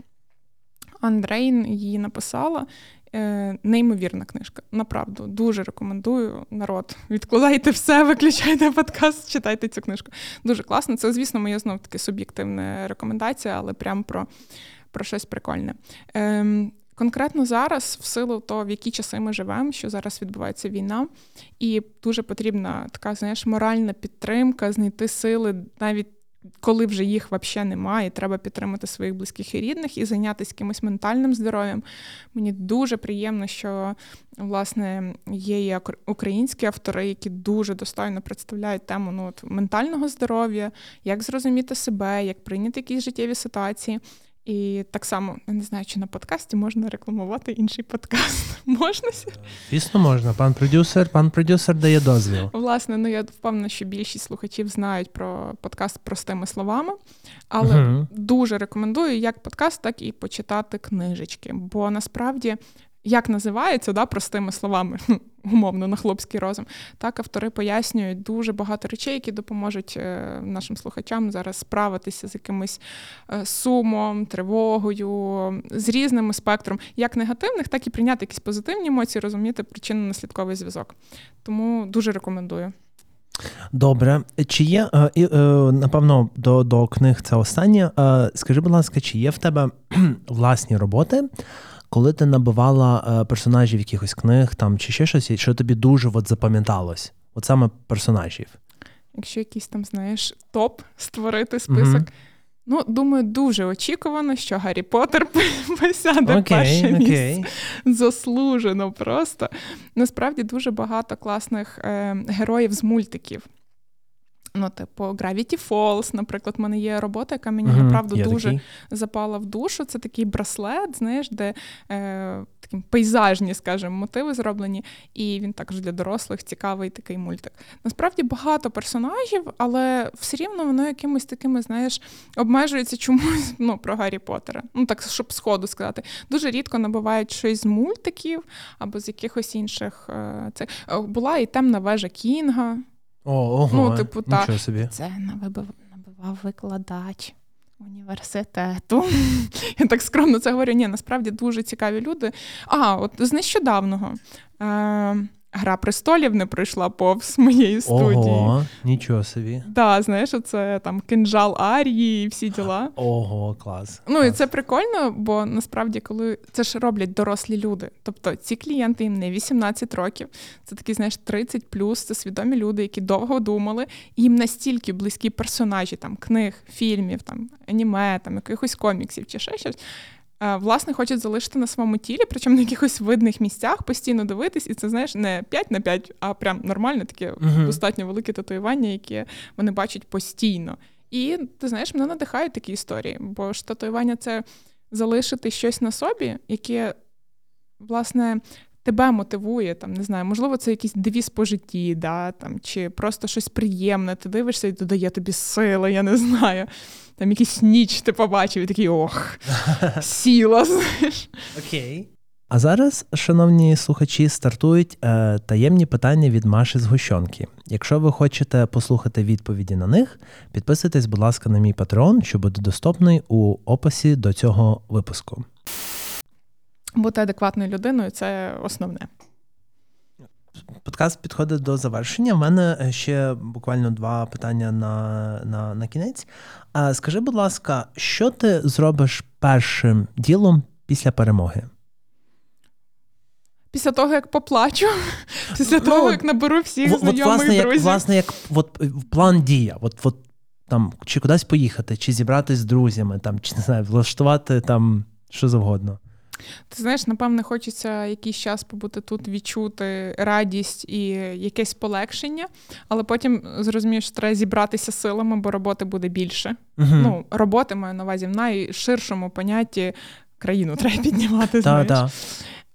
Андрейн її написала, Е, Неймовірна книжка. Направду, дуже рекомендую народ. Відкладайте все, виключайте подкаст, читайте цю книжку. Дуже класно. Це, звісно, моя знов таки суб'єктивна рекомендація, але прям про про щось прикольне. Е, Конкретно зараз, в силу того, в які часи ми живемо, що зараз відбувається війна, і дуже потрібна така, знаєш, моральна підтримка, знайти сили навіть коли вже їх взагалі немає, треба підтримати своїх близьких і рідних і зайнятися якимось ментальним здоров'ям. Мені дуже приємно, що власне є і українські автори, які дуже достойно представляють тему ну, от, ментального здоров'я, як зрозуміти себе, як прийняти якісь життєві ситуації. І так само я не знаю, чи на подкасті можна рекламувати інший подкаст. [laughs] Можна? Звісно, можна. Пан продюсер, пан продюсер дає дозвіл. Власне, ну я впевнена, що більшість слухачів знають про подкаст простими словами, але uh дуже рекомендую як подкаст, так і почитати книжечки. Бо насправді як називається, да, простими словами, [laughs] умовно, на хлопський розум. Так автори пояснюють дуже багато речей, які допоможуть е, нашим слухачам зараз справитися з якимось е, сумом, тривогою, з різним спектром, як негативних, так і прийняти якісь позитивні емоції, розуміти причинно-наслідковий зв'язок. Тому дуже рекомендую. Добре, чи є е, напевно до до книг це останнє. Скажи, будь ласка, чи є в тебе [clears throat] власні роботи, коли ти набивала е, персонажів якихось книг там чи ще щось, що тобі дуже от запам'яталось? От саме персонажів? Якщо якийсь там, знаєш, топ створити список. Mm-hmm. Ну, думаю, дуже очікувано, що Гаррі Поттер [laughs] посяде okay, перше okay. місце. Заслужено просто. Насправді дуже багато класних е, героїв з мультиків. Ну, типу, Gravity Falls, наприклад, в мене є робота, яка мені mm-hmm. направду дуже такий. запала в душу. Це такий браслет, знаєш, де е, такі пейзажні, скажімо, мотиви зроблені, і він також для дорослих цікавий такий мультик. Насправді багато персонажів, але все рівно воно якимось такими, знаєш, обмежується чомусь [laughs] ну, про Гаррі Поттера. Ну, так, щоб сходу сказати. Дуже рідко набувають щось з мультиків або з якихось інших. Е, це була і темна вежа Кінга. О, ого, ну, типу, та, собі. Це набивав, набивав викладач університету. [laughs] Я так скромно це говорю. Ні, насправді дуже цікаві люди. А, от з нещодавного. Е, Гра престолів не пройшла повз моєї студії. Ого, Нічого собі. Так, да, знаєш, це там кинжал Арії і всі діла. Ого, клас. Ну клас. і це прикольно, бо насправді, коли це ж роблять дорослі люди. Тобто ці клієнти їм не 18 років, це такі, знаєш, 30 плюс, це свідомі люди, які довго думали, і їм настільки близькі персонажі там книг, фільмів, там аніме, там якихось коміксів чи ще щось. Е, власне, хочуть залишити на своєму тілі, причому на якихось видних місцях постійно дивитись, і це знаєш не 5 на 5, а прям нормальне таке uh-huh. достатньо велике татуювання, яке вони бачать постійно. І ти знаєш, мене надихають такі історії, бо ж татуювання це залишити щось на собі, яке, власне, тебе мотивує, там, не знаю, можливо, це якийсь девіз по житті, да, там, чи просто щось приємне, ти дивишся і додає тобі сили, я не знаю там якийсь ніч ти побачив, і такий ох, [laughs] сіла. знаєш. Окей. А зараз, шановні слухачі, стартують е, таємні питання від Маші з Гущонки. Якщо ви хочете послухати відповіді на них, підписуйтесь, будь ласка, на мій патреон, що буде доступний у описі до цього випуску. Бути адекватною людиною це основне. Подкаст підходить до завершення. У мене е, ще буквально два питання на на, на кінець. А Скажи, будь ласка, що ти зробиш першим ділом після перемоги? Після того, як поплачу, [laughs] після ну, того, як наберу всіх от, знайомих власне, друзів. Як, власне, як от, план дія, от, от там, чи кудись поїхати, чи зібратися з друзями, там, чи не знаю, влаштувати там що завгодно. Ти знаєш, напевне, хочеться якийсь час побути тут, відчути радість і якесь полегшення, але потім зрозумієш, що треба зібратися силами, бо роботи буде більше. uh Ну, роботи маю на увазі в найширшому понятті країну треба піднімати. знаєш. Да, да.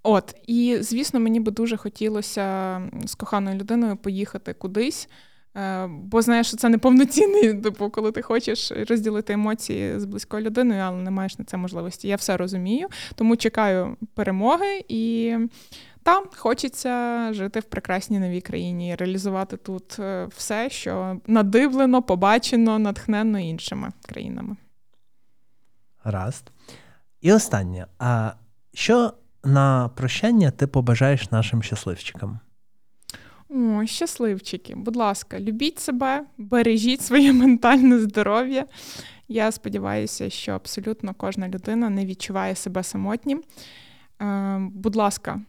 От, і звісно, мені би дуже хотілося з коханою людиною поїхати кудись. Е, бо знаєш, що це неповноцінний, [laughs] типу, коли ти хочеш розділити емоції з близькою людиною, але не маєш на це можливості. Я все розумію, тому чекаю перемоги і там хочеться жити в прекрасній новій країні, реалізувати тут е, все, що надивлено, побачено, натхненно іншими країнами. Гаразд. І останнє. А що на прощання ти побажаєш нашим щасливчикам? О, щасливчики, будь ласка, любіть себе, бережіть своє ментальне здоров'я. Я сподіваюся, що абсолютно кожна людина не відчуває себе самотнім. Е, будь ласка,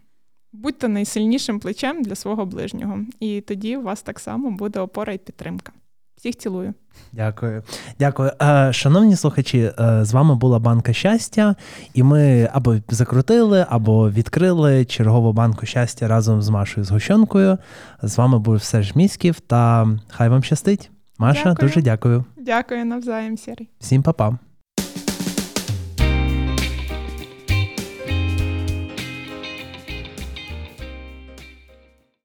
будьте найсильнішим плечем для свого ближнього, і тоді у вас так само буде опора і підтримка. Всіх цілую. Дякую. Дякую. Е, шановні слухачі, е, з вами була банка щастя, і ми або закрутили, або відкрили чергову банку щастя разом з Машою Згущенкою. З вами був Серж Міськів, та хай вам щастить. Маша, дякую. дуже дякую. Дякую навзаєм, Сірій. Всім па-па.